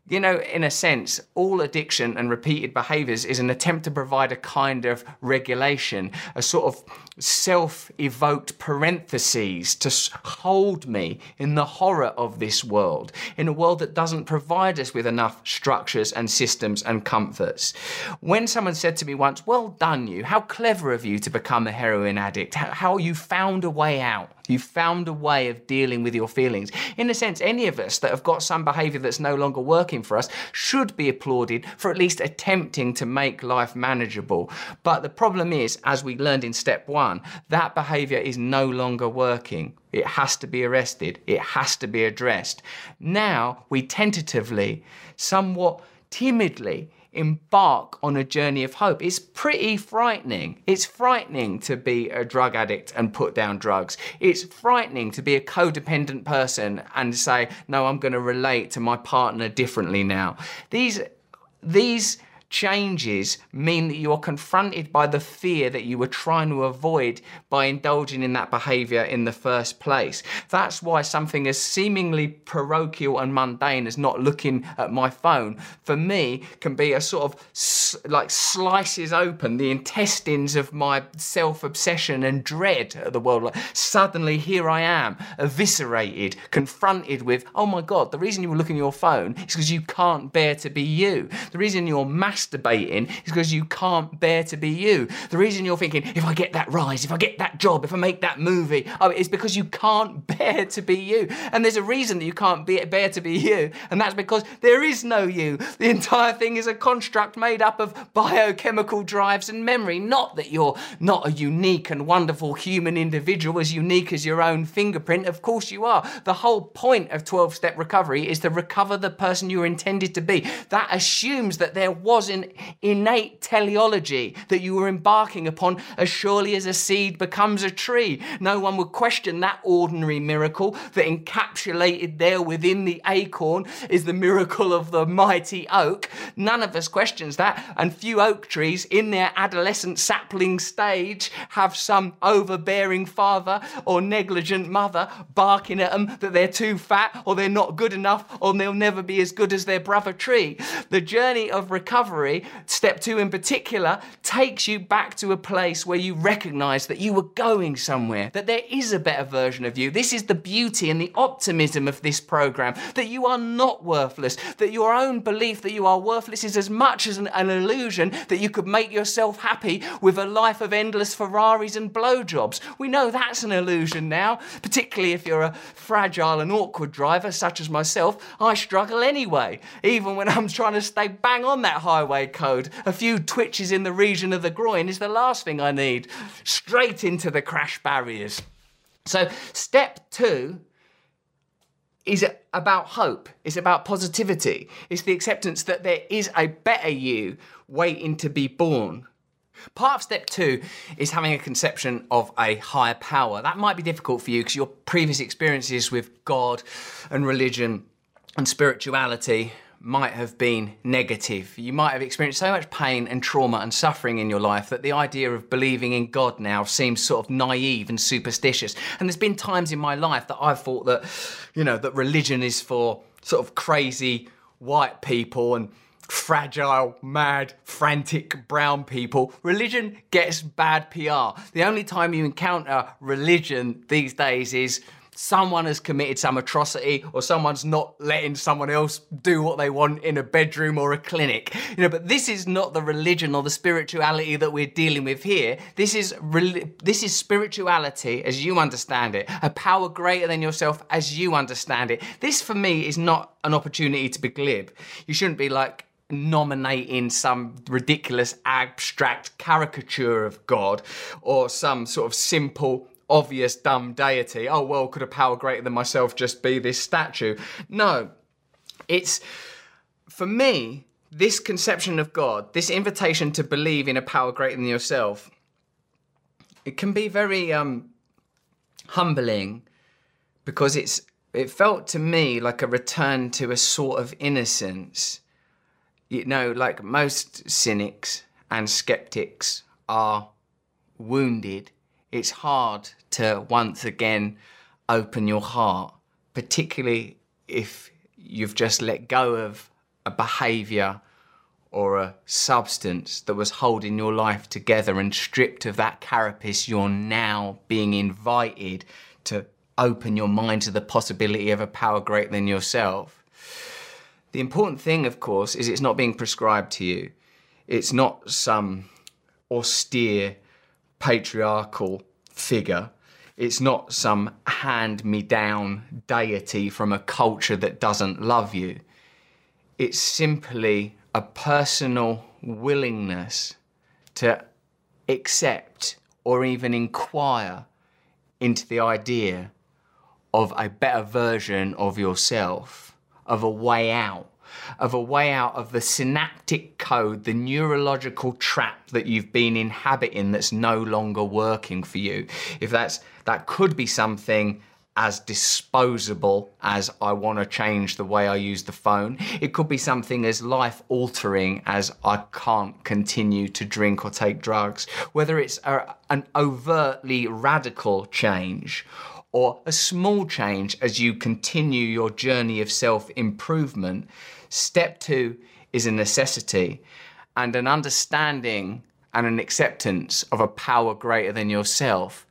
You know, in a sense, all addiction and repeated behaviors is an attempt to provide a kind of regulation, a sort of self evoked parentheses to hold me in the horror of this world, in a world that doesn't provide us with enough structures and systems and comforts. When someone said to me once, Well done, you, how clever of you to become a heroin addict, how you found a way out. You found a way of dealing with your feelings. In a sense, any of us that have got some behavior that's no longer working for us should be applauded for at least attempting to make life manageable. But the problem is, as we learned in step one, that behavior is no longer working. It has to be arrested, it has to be addressed. Now, we tentatively, somewhat timidly, embark on a journey of hope. It's pretty frightening. It's frightening to be a drug addict and put down drugs. It's frightening to be a codependent person and say, no, I'm going to relate to my partner differently now. These, these, changes mean that you are confronted by the fear that you were trying to avoid by indulging in that behavior in the first place. That's why something as seemingly parochial and mundane as not looking at my phone, for me, can be a sort of like slices open the intestines of my self obsession and dread of the world. Like suddenly, here I am, eviscerated, confronted with, oh my God, the reason you were looking at your phone is because you can't bear to be you. The reason you're mass masturbating is because you can't bear to be you. The reason you're thinking, if I get that rise, if I get that job, if I make that movie, oh, it's because you can't bear to be you. And there's a reason that you can't be, bear to be you, and that's because there is no you. The entire thing is a construct made up of biochemical drives and memory, not that you're not a unique and wonderful human individual, as unique as your own fingerprint. Of course you are. The whole point of 12 step recovery is to recover the person you were intended to be. That assumes that there was an innate teleology that you were embarking upon as surely as a seed becomes a tree. No one would question that ordinary miracle that encapsulated there within the acorn is the miracle of the mighty oak. None of us questions that, and few oak trees in their adolescent sapling stage have some overbearing father or negligent mother barking at them that they're too fat or they're not good enough or they'll never be as good as their brother tree. The journey of recovery step two in particular, takes you back to a place where you recognize that you were going somewhere, that there is a better version of you. This is the beauty and the optimism of this program that you are not worthless, that your own belief that you are worthless is as much as an, an illusion that you could make yourself happy with a life of endless Ferraris and blowjobs. We know that's an illusion now, particularly if you're a fragile and awkward driver such as myself. I struggle anyway, even when I'm trying to stay bang on that highway highway code. A few twitches in the region of the groin is the last thing I need. Straight into the crash barriers. So, step two is about hope. It's about positivity. It's the acceptance that there is a better you waiting to be born. Part of step two is having a conception of a higher power. That might be difficult for you because your previous experiences with God and religion and spirituality might have been negative. You might have experienced so much pain and trauma and suffering in your life that the idea of believing in God now seems sort of naive and superstitious. And there's been times in my life that I've thought that, you know, that religion is for sort of crazy white people and fragile, mad, frantic brown people. Religion gets bad PR. The only time you encounter religion these days is someone has committed some atrocity or someone's not letting someone else do what they want in a bedroom or a clinic. You know, but this is not the religion or the spirituality that we're dealing with here. This is this is spirituality as you understand it, a power greater than yourself as you understand it. This for me is not an opportunity to be glib. You shouldn't be like nominating some ridiculous abstract caricature of God or some sort of simple obvious dumb deity. Oh, well, could a power greater than myself just be this statue? No. It's, for me, this conception of God, this invitation to believe in a power greater than yourself, it can be very um, humbling because it's it felt to me like a return to a sort of innocence. You know, like most cynics and skeptics are wounded it's hard to once again open your heart, particularly if you've just let go of a behavior or a substance that was holding your life together and stripped of that carapace, you're now being invited to open your mind to the possibility of a power greater than yourself. The important thing, of course, is it's not being prescribed to you. It's not some austere patriarchal figure. It's not some hand me down deity from a culture that doesn't love you. It's simply a personal willingness to accept or even inquire into the idea of a better version of yourself, of a way out, of a way out of the synaptic code, the neurological trap that you've been inhabiting that's no longer working for you. If that's that could be something as disposable as I want to change the way I use the phone. It could be something as life altering as I can't continue to drink or take drugs. Whether it's a, an overtly radical change or a small change as you continue your journey of self improvement, step two is a necessity and an understanding and an acceptance of a power greater than yourself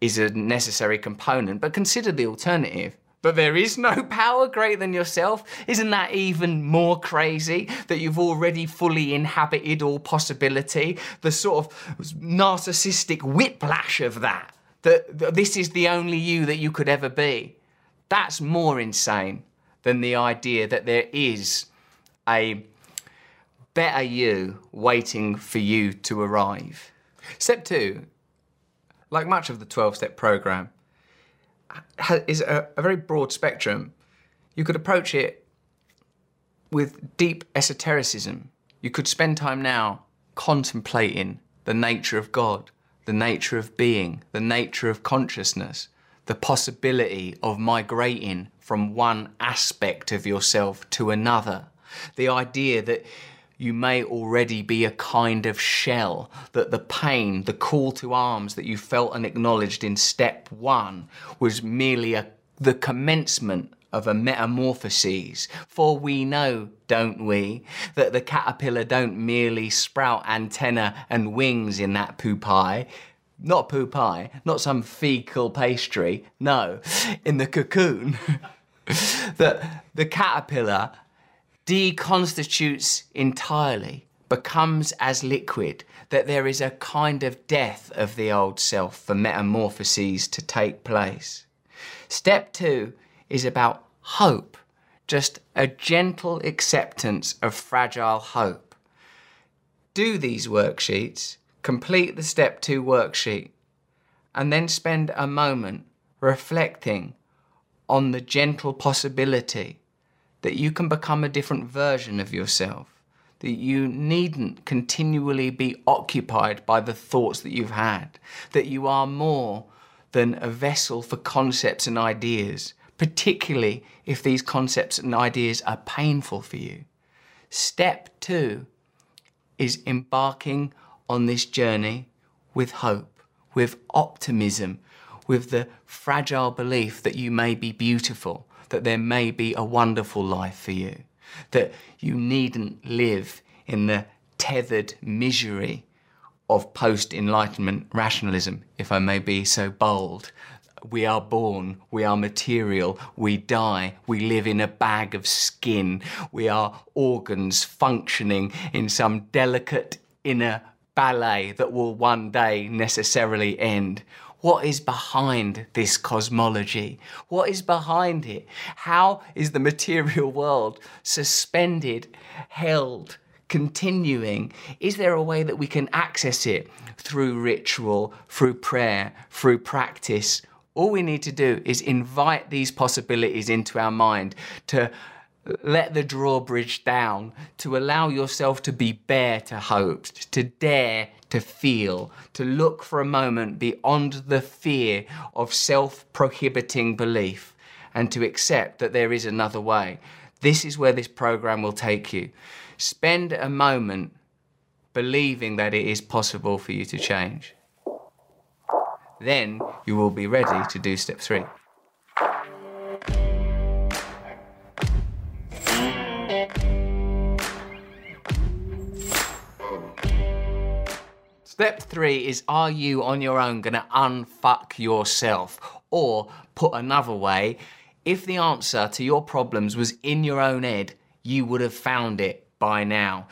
is a necessary component, but consider the alternative. But there is no power greater than yourself. Isn't that even more crazy that you've already fully inhabited all possibility? The sort of narcissistic whiplash of that, that this is the only you that you could ever be. That's more insane than the idea that there is a better you waiting for you to arrive. Step two like much of the 12 step program, is a, a very broad spectrum. You could approach it with deep esotericism. You could spend time now contemplating the nature of God, the nature of being, the nature of consciousness, the possibility of migrating from one aspect of yourself to another. The idea that you may already be a kind of shell, that the pain, the call to arms that you felt and acknowledged in step one was merely a, the commencement of a metamorphoses. For we know, don't we, that the caterpillar don't merely sprout antenna and wings in that pupae, not pupae, not some fecal pastry, no, in the cocoon. that the caterpillar deconstitutes entirely, becomes as liquid, that there is a kind of death of the old self for metamorphoses to take place. Step two is about hope, just a gentle acceptance of fragile hope. Do these worksheets, complete the step two worksheet, and then spend a moment reflecting on the gentle possibility that you can become a different version of yourself, that you needn't continually be occupied by the thoughts that you've had, that you are more than a vessel for concepts and ideas, particularly if these concepts and ideas are painful for you. Step two is embarking on this journey with hope, with optimism, with the fragile belief that you may be beautiful, that there may be a wonderful life for you, that you needn't live in the tethered misery of post Enlightenment rationalism, if I may be so bold. We are born, we are material, we die, we live in a bag of skin, we are organs functioning in some delicate inner ballet that will one day necessarily end. What is behind this cosmology? What is behind it? How is the material world suspended, held, continuing? Is there a way that we can access it through ritual, through prayer, through practice? All we need to do is invite these possibilities into our mind to let the drawbridge down, to allow yourself to be bare to hope, to dare to feel, to look for a moment beyond the fear of self prohibiting belief, and to accept that there is another way. This is where this program will take you. Spend a moment believing that it is possible for you to change. Then you will be ready to do step three. Step three is are you on your own to unfuck yourself? Or put another way, if the answer to your problems was in your own head, you would have found it by now.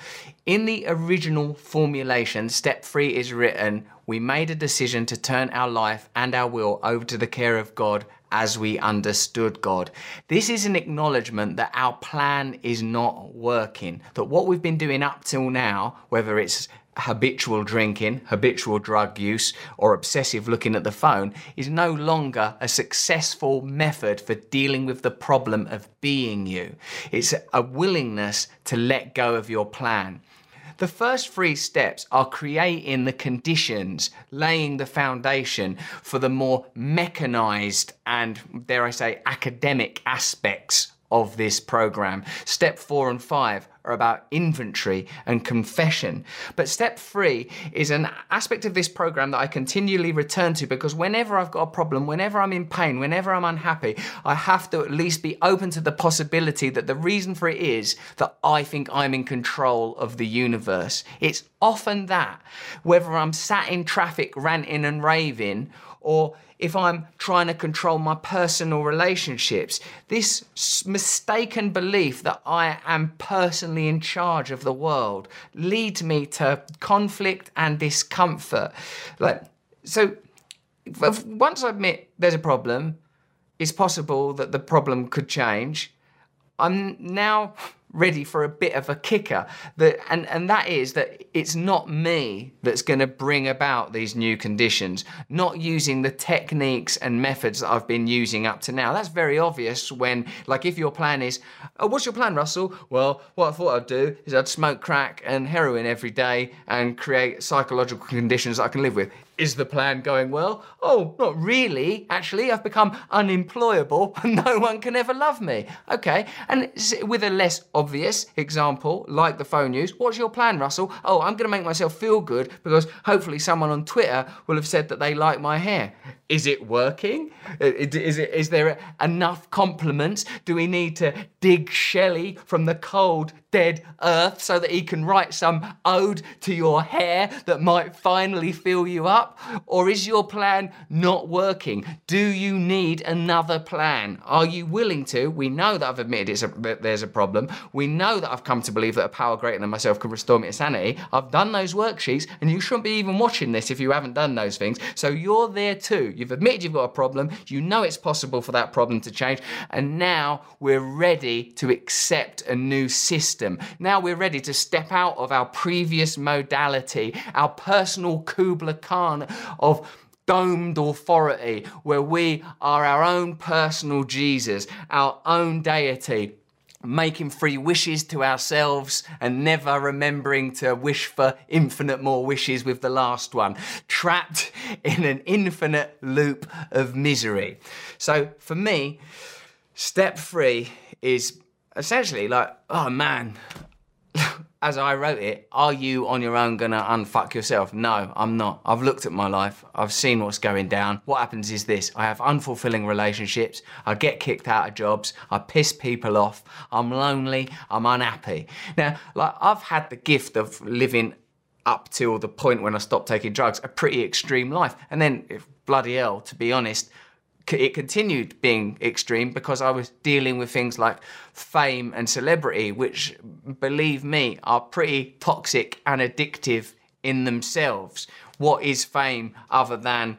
In the original formulation, step three is written We made a decision to turn our life and our will over to the care of God as we understood God. This is an acknowledgement that our plan is not working, that what we've been doing up till now, whether it's habitual drinking, habitual drug use, or obsessive looking at the phone is no longer a successful method for dealing with the problem of being you. It's a willingness to let go of your plan. The first three steps are creating the conditions, laying the foundation for the more mechanized and, dare I say, academic aspects of this program. Step four and five are about inventory and confession. But step three is an aspect of this program that I continually return to because whenever I've got a problem, whenever I'm in pain, whenever I'm unhappy, I have to at least be open to the possibility that the reason for it is that I think I'm in control of the universe. It's often that, whether I'm sat in traffic ranting and raving or if I'm trying to control my personal relationships. This mistaken belief that I am personally in charge of the world leads me to conflict and discomfort. Like, so once I admit there's a problem, it's possible that the problem could change. I'm now ready for a bit of a kicker. That, and, and that is that it's not me that's going to bring about these new conditions, not using the techniques and methods that I've been using up to now. That's very obvious when, like, if your plan is, oh, what's your plan, Russell? Well, what I thought I'd do is I'd smoke crack and heroin every day and create psychological conditions I can live with. Is the plan going well? Oh, not really. Actually, I've become unemployable and no one can ever love me. Okay, and with a less obvious example, like the phone use, what's your plan, Russell? Oh, I'm going to make myself feel good because hopefully someone on Twitter will have said that they like my hair. Is it working? Uh, is, it, is there enough compliments? Do we need to dig Shelley from the cold, dead earth so that he can write some ode to your hair that might finally fill you up? Or is your plan not working? Do you need another plan? Are you willing to? We know that I've admitted a, that there's a problem. We know that I've come to believe that a power greater than myself can restore me to sanity. I've done those worksheets, and you shouldn't be even watching this if you haven't done those things. So you're there too. You've admitted you've got a problem, you know it's possible for that problem to change, and now we're ready to accept a new system. Now we're ready to step out of our previous modality, our personal Kubla Khan of domed authority, where we are our own personal Jesus, our own deity making free wishes to ourselves and never remembering to wish for infinite more wishes with the last one, trapped in an infinite loop of misery. So for me, step three is essentially like, oh man, as I wrote it, are you on your own gonna unfuck yourself? No, I'm not. I've looked at my life. I've seen what's going down. What happens is this I have unfulfilling relationships. I get kicked out of jobs. I piss people off. I'm lonely. I'm unhappy. Now, like, I've had the gift of living up till the point when I stopped taking drugs, a pretty extreme life. And then, bloody hell, to be honest, it continued being extreme because I was dealing with things like fame and celebrity, which, believe me, are pretty toxic and addictive in themselves. What is fame other than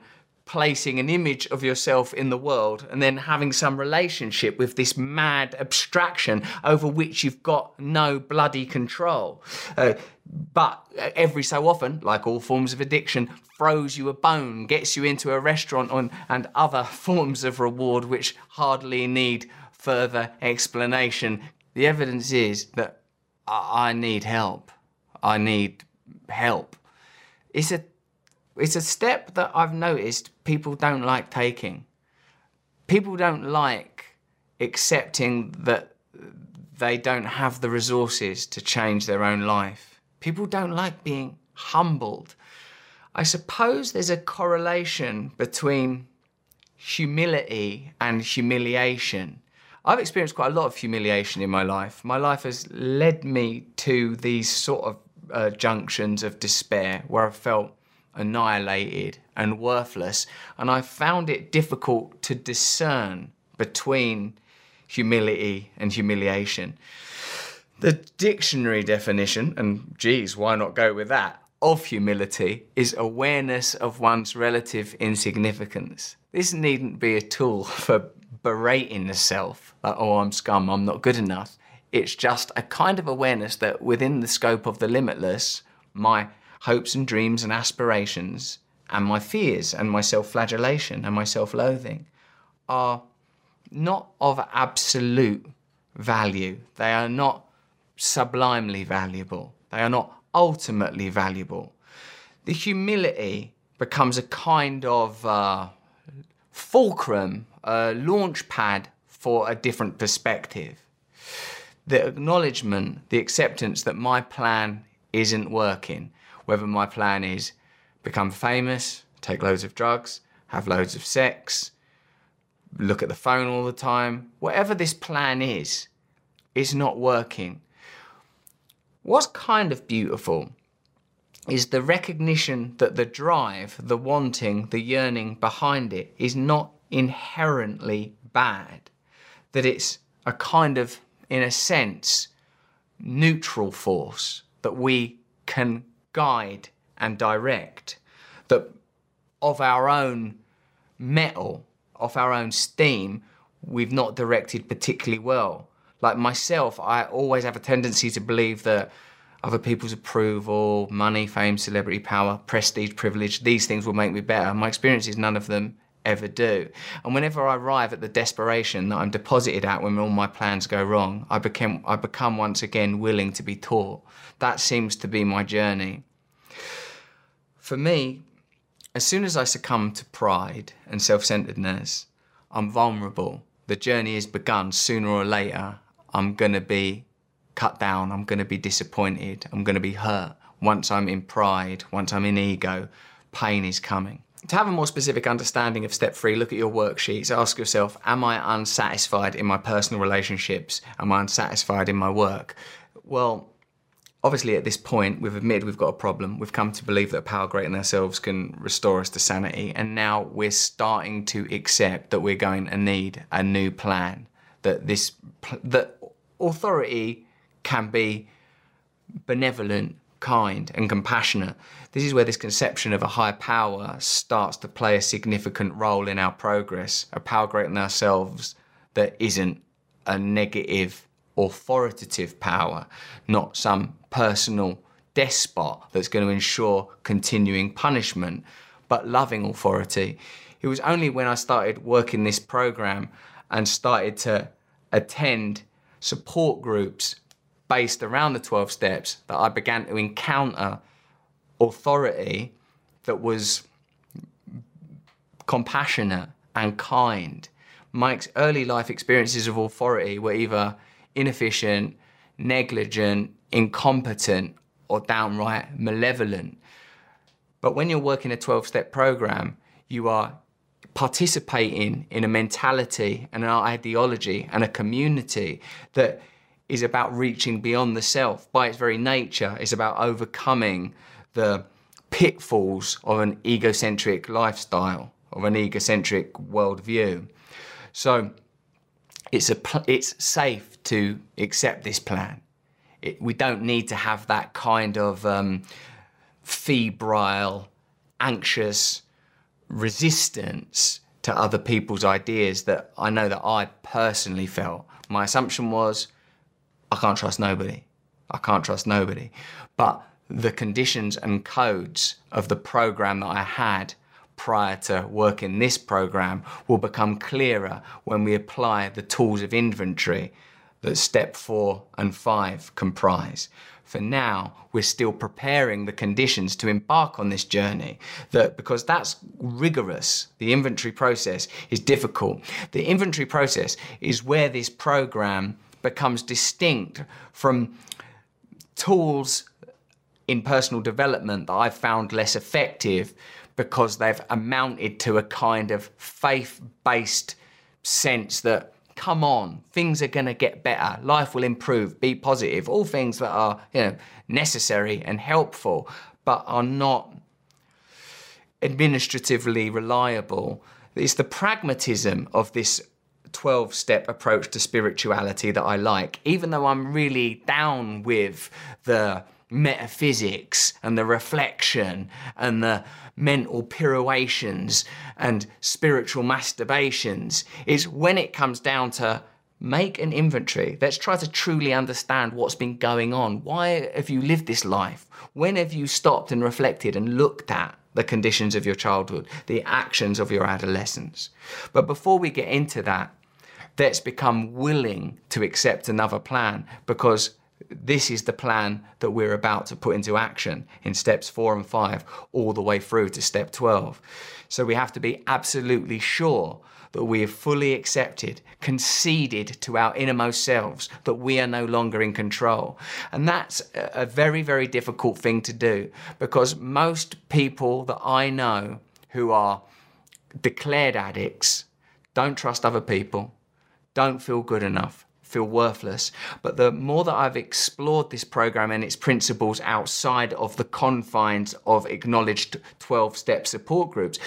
placing an image of yourself in the world and then having some relationship with this mad abstraction over which you've got no bloody control? Uh, but every so often, like all forms of addiction, throws you a bone, gets you into a restaurant on, and other forms of reward which hardly need further explanation. The evidence is that I need help. I need help. It's a, it's a step that I've noticed people don't like taking. People don't like accepting that they don't have the resources to change their own life People don't like being humbled. I suppose there's a correlation between humility and humiliation. I've experienced quite a lot of humiliation in my life. My life has led me to these sort of uh, junctions of despair where I felt annihilated and worthless. And I found it difficult to discern between humility and humiliation. The dictionary definition, and geez, why not go with that, of humility is awareness of one's relative insignificance. This needn't be a tool for berating the self, like, oh, I'm scum, I'm not good enough. It's just a kind of awareness that within the scope of the limitless, my hopes and dreams and aspirations and my fears and my self flagellation and my self loathing are not of absolute value. They are not sublimely valuable. They are not ultimately valuable. The humility becomes a kind of uh, fulcrum, a launch pad for a different perspective. The acknowledgement, the acceptance that my plan isn't working, whether my plan is become famous, take loads of drugs, have loads of sex, look at the phone all the time, whatever this plan is, is not working. What's kind of beautiful is the recognition that the drive, the wanting, the yearning behind it is not inherently bad. That it's a kind of, in a sense, neutral force that we can guide and direct, that of our own metal, of our own steam, we've not directed particularly well. Like myself, I always have a tendency to believe that other people's approval, money, fame, celebrity, power, prestige, privilege, these things will make me better. My experience is none of them ever do. And whenever I arrive at the desperation that I'm deposited at when all my plans go wrong, I become I become once again willing to be taught. That seems to be my journey. For me, as soon as I succumb to pride and self centeredness, I'm vulnerable. The journey is begun sooner or later. I'm going to be cut down. I'm going to be disappointed. I'm going to be hurt. Once I'm in pride, once I'm in ego, pain is coming. To have a more specific understanding of step three, look at your worksheets. Ask yourself Am I unsatisfied in my personal relationships? Am I unsatisfied in my work? Well, obviously at this point we've admitted we've got a problem we've come to believe that a power greater than ourselves can restore us to sanity and now we're starting to accept that we're going to need a new plan that this that authority can be benevolent kind and compassionate this is where this conception of a higher power starts to play a significant role in our progress a power greater than ourselves that isn't a negative authoritative power, not some personal despot that's going to ensure continuing punishment, but loving authority. It was only when I started working this program and started to attend support groups based around the 12 steps that I began to encounter authority that was compassionate and kind. Mike's early life experiences of authority were either inefficient, negligent, incompetent, or downright malevolent. But when you're working a 12 step program, you are participating in a mentality and an ideology and a community that is about reaching beyond the self. By its very nature, it's about overcoming the pitfalls of an egocentric lifestyle, of an egocentric worldview. So it's, a, it's safe to accept this plan. It, we don't need to have that kind of um, febrile, anxious resistance to other people's ideas that I know that I personally felt. My assumption was, I can't trust nobody. I can't trust nobody. But the conditions and codes of the program that I had prior to working this program will become clearer when we apply the tools of inventory that step four and five comprise. For now, we're still preparing the conditions to embark on this journey. That because that's rigorous, the inventory process is difficult. The inventory process is where this program becomes distinct from tools in personal development that I've found less effective because they've amounted to a kind of faith based sense that come on, things are going to get better, life will improve, be positive, all things that are, you know, necessary and helpful, but are not administratively reliable. It's the pragmatism of this 12 step approach to spirituality that I like, even though I'm really down with the metaphysics and the reflection and the mental pirouations and spiritual masturbations. Is when it comes down to make an inventory. Let's try to truly understand what's been going on. Why have you lived this life? When have you stopped and reflected and looked at the conditions of your childhood, the actions of your adolescence? But before we get into that, let's become willing to accept another plan because this is the plan that we're about to put into action in steps four and five, all the way through to step 12. So we have to be absolutely sure that we have fully accepted, conceded to our innermost selves that we are no longer in control. And that's a very, very difficult thing to do because most people that I know who are declared addicts don't trust other people, don't feel good enough, feel worthless. But the more that I've explored this program and its principles outside of the confines of acknowledged 12 step support groups,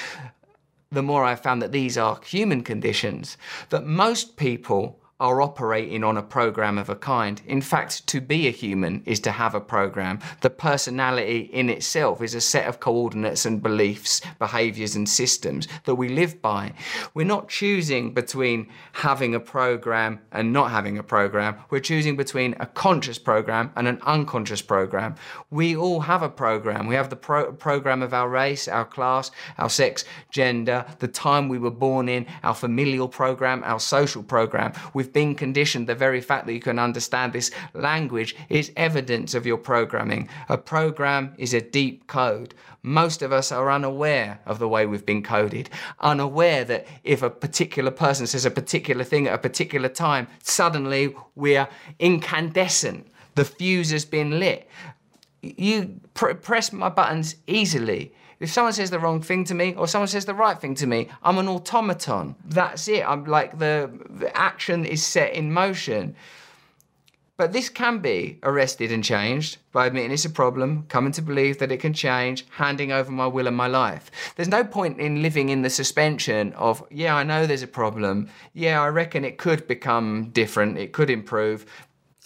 the more I've found that these are human conditions that most people are operating on a program of a kind. In fact, to be a human is to have a program. The personality in itself is a set of coordinates and beliefs, behaviors, and systems that we live by. We're not choosing between having a program and not having a program. We're choosing between a conscious program and an unconscious program. We all have a program. We have the pro- program of our race, our class, our sex, gender, the time we were born in, our familial program, our social program. We've been conditioned. The very fact that you can understand this language is evidence of your programming. A program is a deep code. Most of us are unaware of the way we've been coded, unaware that if a particular person says a particular thing at a particular time, suddenly we're incandescent. The fuse has been lit. You pr- press my buttons easily. If someone says the wrong thing to me or someone says the right thing to me, I'm an automaton. That's it. I'm like the, the action is set in motion. But this can be arrested and changed by admitting it's a problem, coming to believe that it can change, handing over my will and my life. There's no point in living in the suspension of, yeah, I know there's a problem. Yeah, I reckon it could become different, it could improve,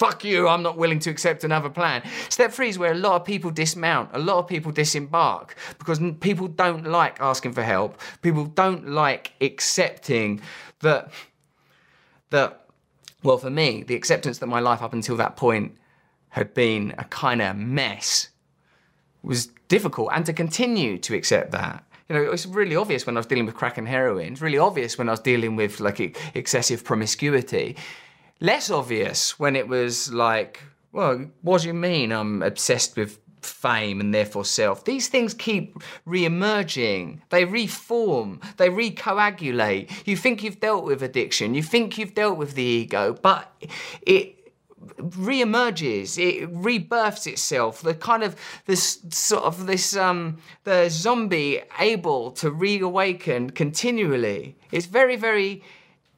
fuck you, I'm not willing to accept another plan. Step three is where a lot of people dismount, a lot of people disembark because people don't like asking for help. People don't like accepting that, that, well, for me, the acceptance that my life up until that point had been a kind of mess was difficult and to continue to accept that you know, it's really obvious when I was dealing with crack and heroin. It's really obvious when I was dealing with like excessive promiscuity less obvious when it was like, well, what do you mean I'm obsessed with fame and therefore self. These things keep re-emerging. They reform. They recoagulate. You think you've dealt with addiction. You think you've dealt with the ego, but it re-emerges. It rebirths itself. The kind of this sort of this um the zombie able to reawaken continually. It's very very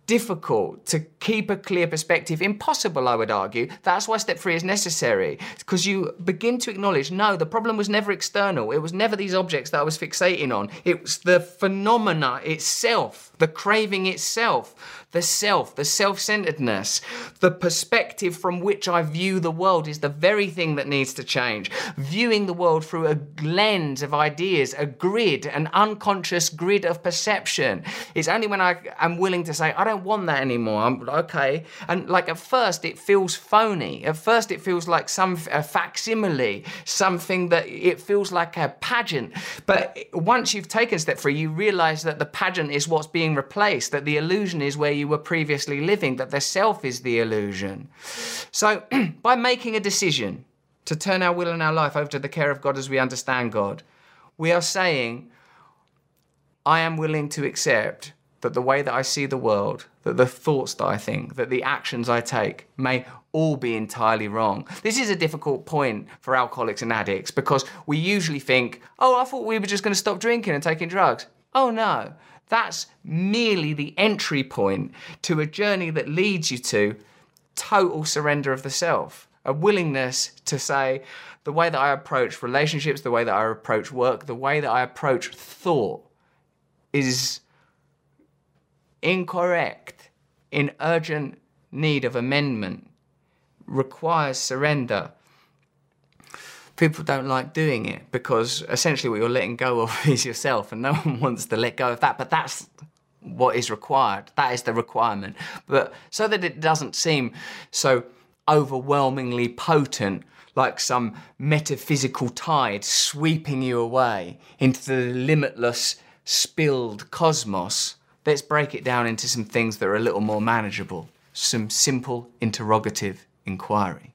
difficult to keep a clear perspective. Impossible, I would argue. That's why step three is necessary, because you begin to acknowledge no, the problem was never external. It was never these objects that I was fixating on. It was the phenomena itself, the craving itself the self, the self centeredness, the perspective from which I view the world is the very thing that needs to change. Viewing the world through a lens of ideas, a grid, an unconscious grid of perception. It's only when I am willing to say, I don't want that anymore. I'm okay. And like at first, it feels phony. At first, it feels like some a facsimile, something that it feels like a pageant. But once you've taken step three, you realize that the pageant is what's being replaced, that the illusion is where you you were previously living, that the self is the illusion. So, by making a decision to turn our will and our life over to the care of God as we understand God, we are saying, I am willing to accept that the way that I see the world, that the thoughts that I think, that the actions I take may all be entirely wrong. This is a difficult point for alcoholics and addicts because we usually think, oh, I thought we were just going to stop drinking and taking drugs. Oh no, that's merely the entry point to a journey that leads you to total surrender of the self. a willingness to say the way that I approach relationships, the way that I approach work, the way that I approach thought is incorrect, in urgent need of amendment, requires surrender. People don't like doing it because essentially what you're letting go of is yourself, and no one wants to let go of that. But that's what is required. That is the requirement. But so that it doesn't seem so overwhelmingly potent, like some metaphysical tide sweeping you away into the limitless, spilled cosmos, let's break it down into some things that are a little more manageable. Some simple interrogative inquiry.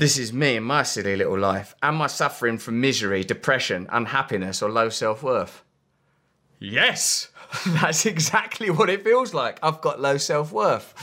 This is me and my silly little life. Am I suffering from misery, depression, unhappiness, or low self worth? Yes, that's exactly what it feels like. I've got low self worth.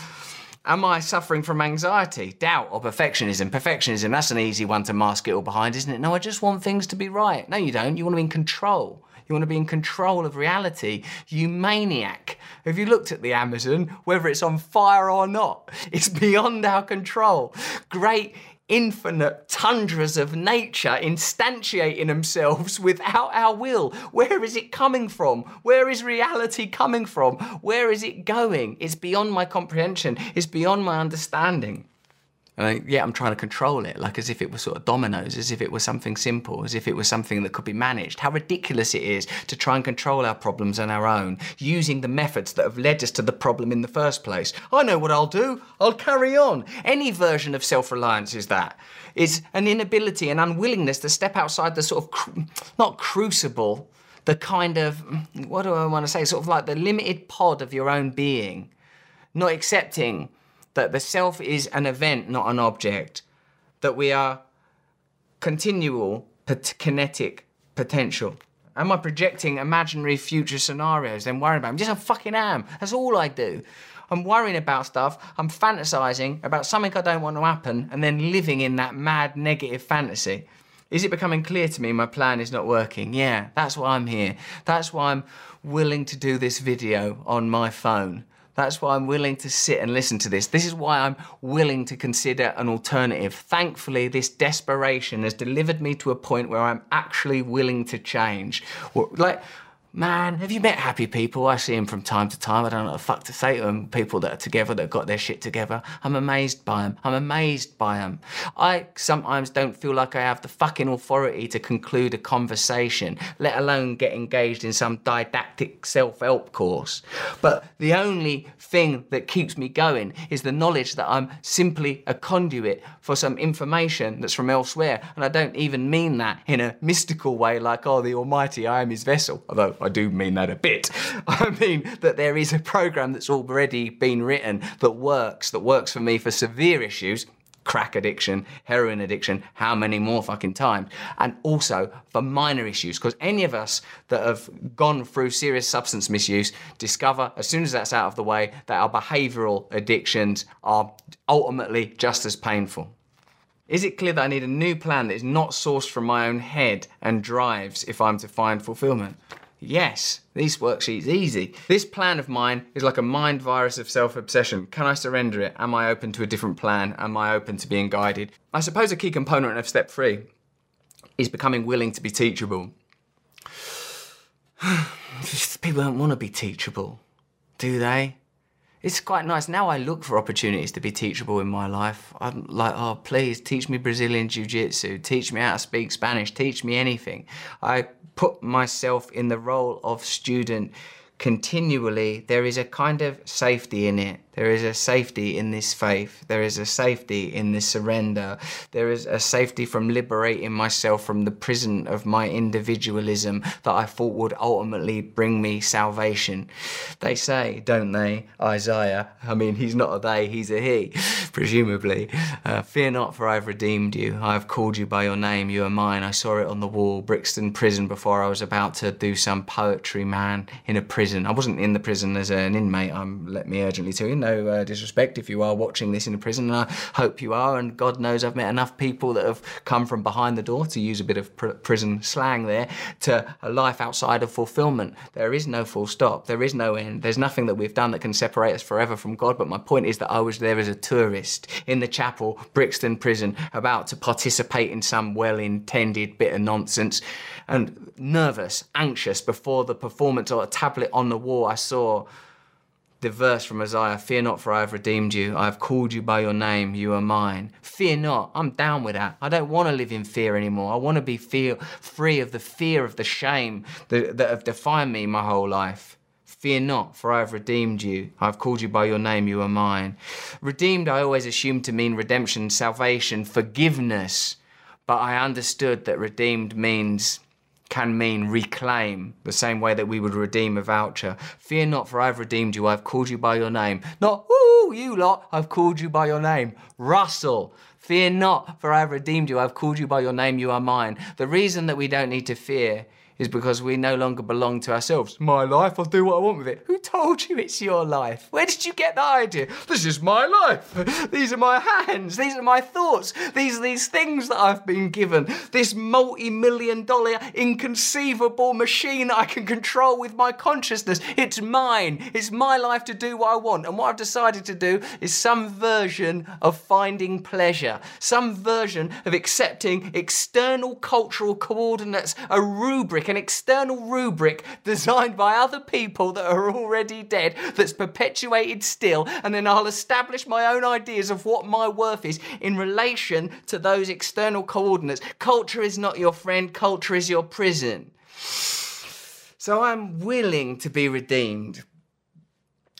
Am I suffering from anxiety, doubt, or perfectionism? Perfectionism, that's an easy one to mask it all behind, isn't it? No, I just want things to be right. No, you don't. You want to be in control. You want to be in control of reality. You maniac. Have you looked at the Amazon, whether it's on fire or not? It's beyond our control. Great infinite tundras of nature instantiating themselves without our will. Where is it coming from? Where is reality coming from? Where is it going? It's beyond my comprehension, it's beyond my understanding. And yeah, I'm trying to control it, like as if it was sort of dominoes, as if it was something simple, as if it was something that could be managed. How ridiculous it is to try and control our problems on our own, using the methods that have led us to the problem in the first place. I know what I'll do. I'll carry on. Any version of self-reliance is that. It's an inability, an unwillingness to step outside the sort of, cru- not crucible, the kind of, what do I want to say, sort of like the limited pod of your own being. Not accepting that the self is an event, not an object, that we are continual kinetic potential. Am I projecting imaginary future scenarios, then worrying about them? Yes, I fucking am. That's all I do. I'm worrying about stuff, I'm fantasizing about something I don't want to happen, and then living in that mad negative fantasy. Is it becoming clear to me my plan is not working? Yeah, that's why I'm here. That's why I'm willing to do this video on my phone. That's why I'm willing to sit and listen to this. This is why I'm willing to consider an alternative. Thankfully, this desperation has delivered me to a point where I'm actually willing to change. Like, Man, have you met happy people? I see them from time to time. I don't know what the fuck to say to them. People that are together, that got their shit together. I'm amazed by them. I'm amazed by them. I sometimes don't feel like I have the fucking authority to conclude a conversation, let alone get engaged in some didactic self help course. But the only thing that keeps me going is the knowledge that I'm simply a conduit for some information that's from elsewhere. And I don't even mean that in a mystical way, like, oh, the Almighty, I am his vessel. Although I do mean that a bit. I mean that there is a program that's already been written that works, that works for me for severe issues, crack addiction, heroin addiction, how many more fucking times, and also for minor issues. Because any of us that have gone through serious substance misuse discover, as soon as that's out of the way, that our behavioural addictions are ultimately just as painful. Is it clear that I need a new plan that is not sourced from my own head and drives if I'm to find fulfillment? Yes, this worksheet's easy. This plan of mine is like a mind virus of self-obsession. Can I surrender it? Am I open to a different plan? Am I open to being guided? I suppose a key component of step three is becoming willing to be teachable. People don't want to be teachable, do they? It's quite nice. Now I look for opportunities to be teachable in my life. I'm like, oh, please teach me Brazilian Jiu Jitsu, teach me how to speak Spanish, teach me anything. I put myself in the role of student continually. There is a kind of safety in it. There is a safety in this faith. There is a safety in this surrender. There is a safety from liberating myself from the prison of my individualism that I thought would ultimately bring me salvation. They say, don't they, Isaiah? I mean, he's not a they, he's a he, presumably. Uh, Fear not, for I have redeemed you. I have called you by your name. You are mine. I saw it on the wall, Brixton Prison, before I was about to do some poetry, man, in a prison. I wasn't in the prison as an inmate, I'm, let me urgently tell you no uh, disrespect if you are watching this in a prison, and I hope you are. And God knows I've met enough people that have come from behind the door, to use a bit of pr- prison slang there, to a life outside of fulfillment. There is no full stop. There is no end. There's nothing that we've done that can separate us forever from God. But my point is that I was there as a tourist in the chapel, Brixton Prison, about to participate in some well-intended bit of nonsense, and nervous, anxious before the performance or a tablet on the wall. I saw the verse from Isaiah Fear not, for I have redeemed you. I have called you by your name. You are mine. Fear not. I'm down with that. I don't want to live in fear anymore. I want to be feel, free of the fear of the shame that, that have defined me my whole life. Fear not, for I have redeemed you. I have called you by your name. You are mine. Redeemed, I always assumed to mean redemption, salvation, forgiveness. But I understood that redeemed means can mean reclaim, the same way that we would redeem a voucher. Fear not, for I have redeemed you. I have called you by your name. Not, ooh, you lot, I've called you by your name. Russell, fear not, for I have redeemed you. I have called you by your name. You are mine. The reason that we don't need to fear is because we no longer belong to ourselves. My life, I'll do what I want with it. Who told you it's your life? Where did you get that idea? This is my life. These are my hands. These are my thoughts. These are these things that I've been given. This multi million dollar inconceivable machine that I can control with my consciousness. It's mine. It's my life to do what I want. And what I've decided to do is some version of finding pleasure, some version of accepting external cultural coordinates, a rubric, an external rubric designed by other people that are already dead, that's perpetuated still, and then I'll establish my own ideas of what my worth is in relation to those external coordinates. Culture is not your friend, culture is your prison. So I'm willing to be redeemed.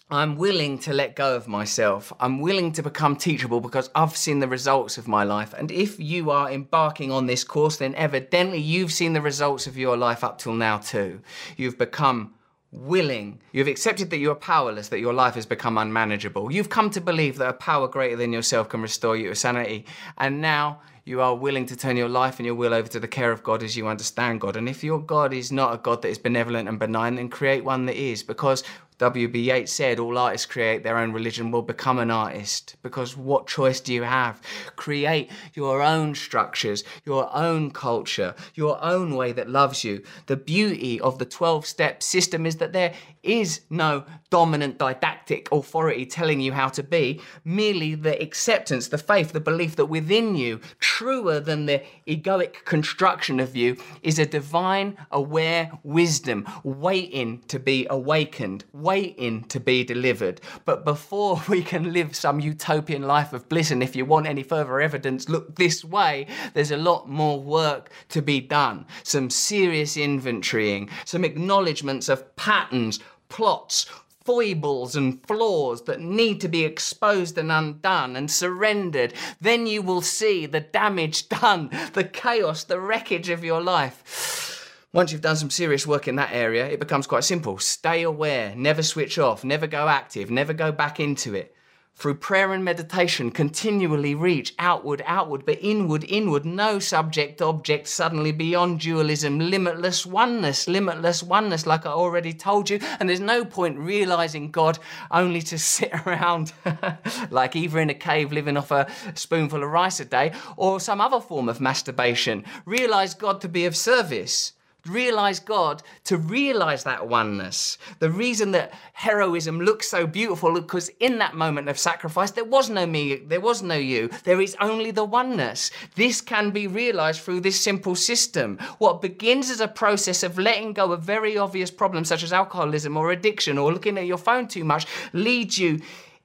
I'm willing to let go of myself. I'm willing to become teachable because I've seen the results of my life. And if you are embarking on this course, then evidently you've seen the results of your life up till now too. You've become willing. You've accepted that you are powerless, that your life has become unmanageable. You've come to believe that a power greater than yourself can restore you to sanity. And now you are willing to turn your life and your will over to the care of God as you understand God. And if your God is not a God that is benevolent and benign, then create one that is. Because W.B. Yeats said, All artists create their own religion, will become an artist. Because what choice do you have? Create your own structures, your own culture, your own way that loves you. The beauty of the 12 step system is that there is no dominant didactic authority telling you how to be, merely the acceptance, the faith, the belief that within you, truer than the egoic construction of you, is a divine, aware wisdom waiting to be awakened waiting to be delivered. But before we can live some utopian life of bliss, and if you want any further evidence, look this way, there's a lot more work to be done. Some serious inventorying, some acknowledgements of patterns, plots, foibles and flaws that need to be exposed and undone and surrendered, then you will see the damage done, the chaos, the wreckage of your life. Once you've done some serious work in that area, it becomes quite simple. Stay aware, never switch off, never go active, never go back into it. Through prayer and meditation, continually reach outward, outward, but inward, inward. No subject, object, suddenly beyond dualism, limitless oneness, limitless oneness, like I already told you. And there's no point realizing God only to sit around like either in a cave living off a spoonful of rice a day or some other form of masturbation. Realize God to be of service realize God, to realize that oneness. The reason that heroism looks so beautiful because in that moment of sacrifice, there was no me, there was no you, there is only the oneness. This can be realized through this simple system. What begins as a process of letting go of very obvious problems such as alcoholism or addiction or looking at your phone too much leads you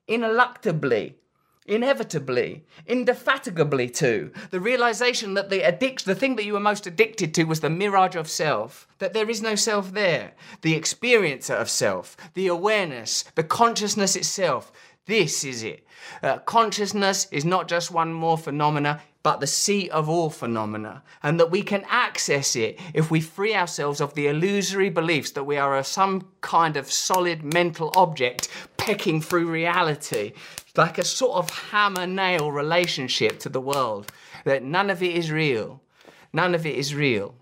ineluctably inevitably, indefatigably to the realization that the addiction, the thing that you were most addicted to was the mirage of self, that there is no self there, the experiencer of self, the awareness, the consciousness itself. This is it. Uh, consciousness is not just one more phenomena, but the seat of all phenomena, and that we can access it if we free ourselves of the illusory beliefs that we are some kind of solid mental object pecking through reality, like a sort of hammer nail relationship to the world, that none of it is real. None of it is real.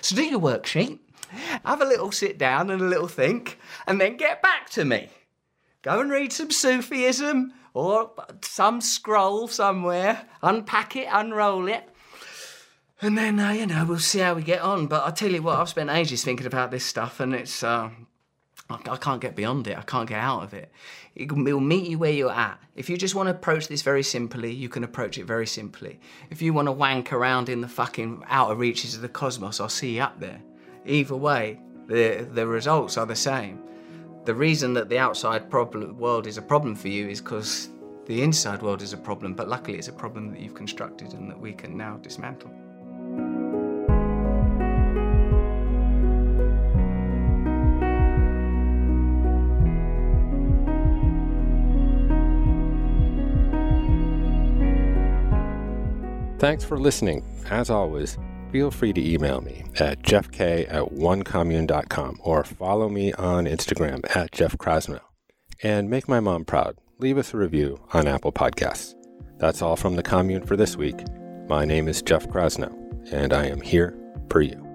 So do your worksheet, have a little sit down and a little think, and then get back to me. Go and read some Sufism or some scroll somewhere, unpack it, unroll it. And then, uh, you know, we'll see how we get on. But I tell you what, I've spent ages thinking about this stuff, and it's, uh, I can't get beyond it. I can't get out of it. It will meet you where you're at. If you just want to approach this very simply, you can approach it very simply. If you want to wank around in the fucking outer reaches of the cosmos, I'll see you up there. Either way, the, the results are the same. The reason that the outside problem, world is a problem for you is because the inside world is a problem, but luckily it's a problem that you've constructed and that we can now dismantle. Thanks for listening. As always, feel free to email me at jeffk at onecommune.com or follow me on Instagram at Jeff Krasno. And make my mom proud. Leave us a review on Apple Podcasts. That's all from the commune for this week. My name is Jeff Krasno, and I am here for you.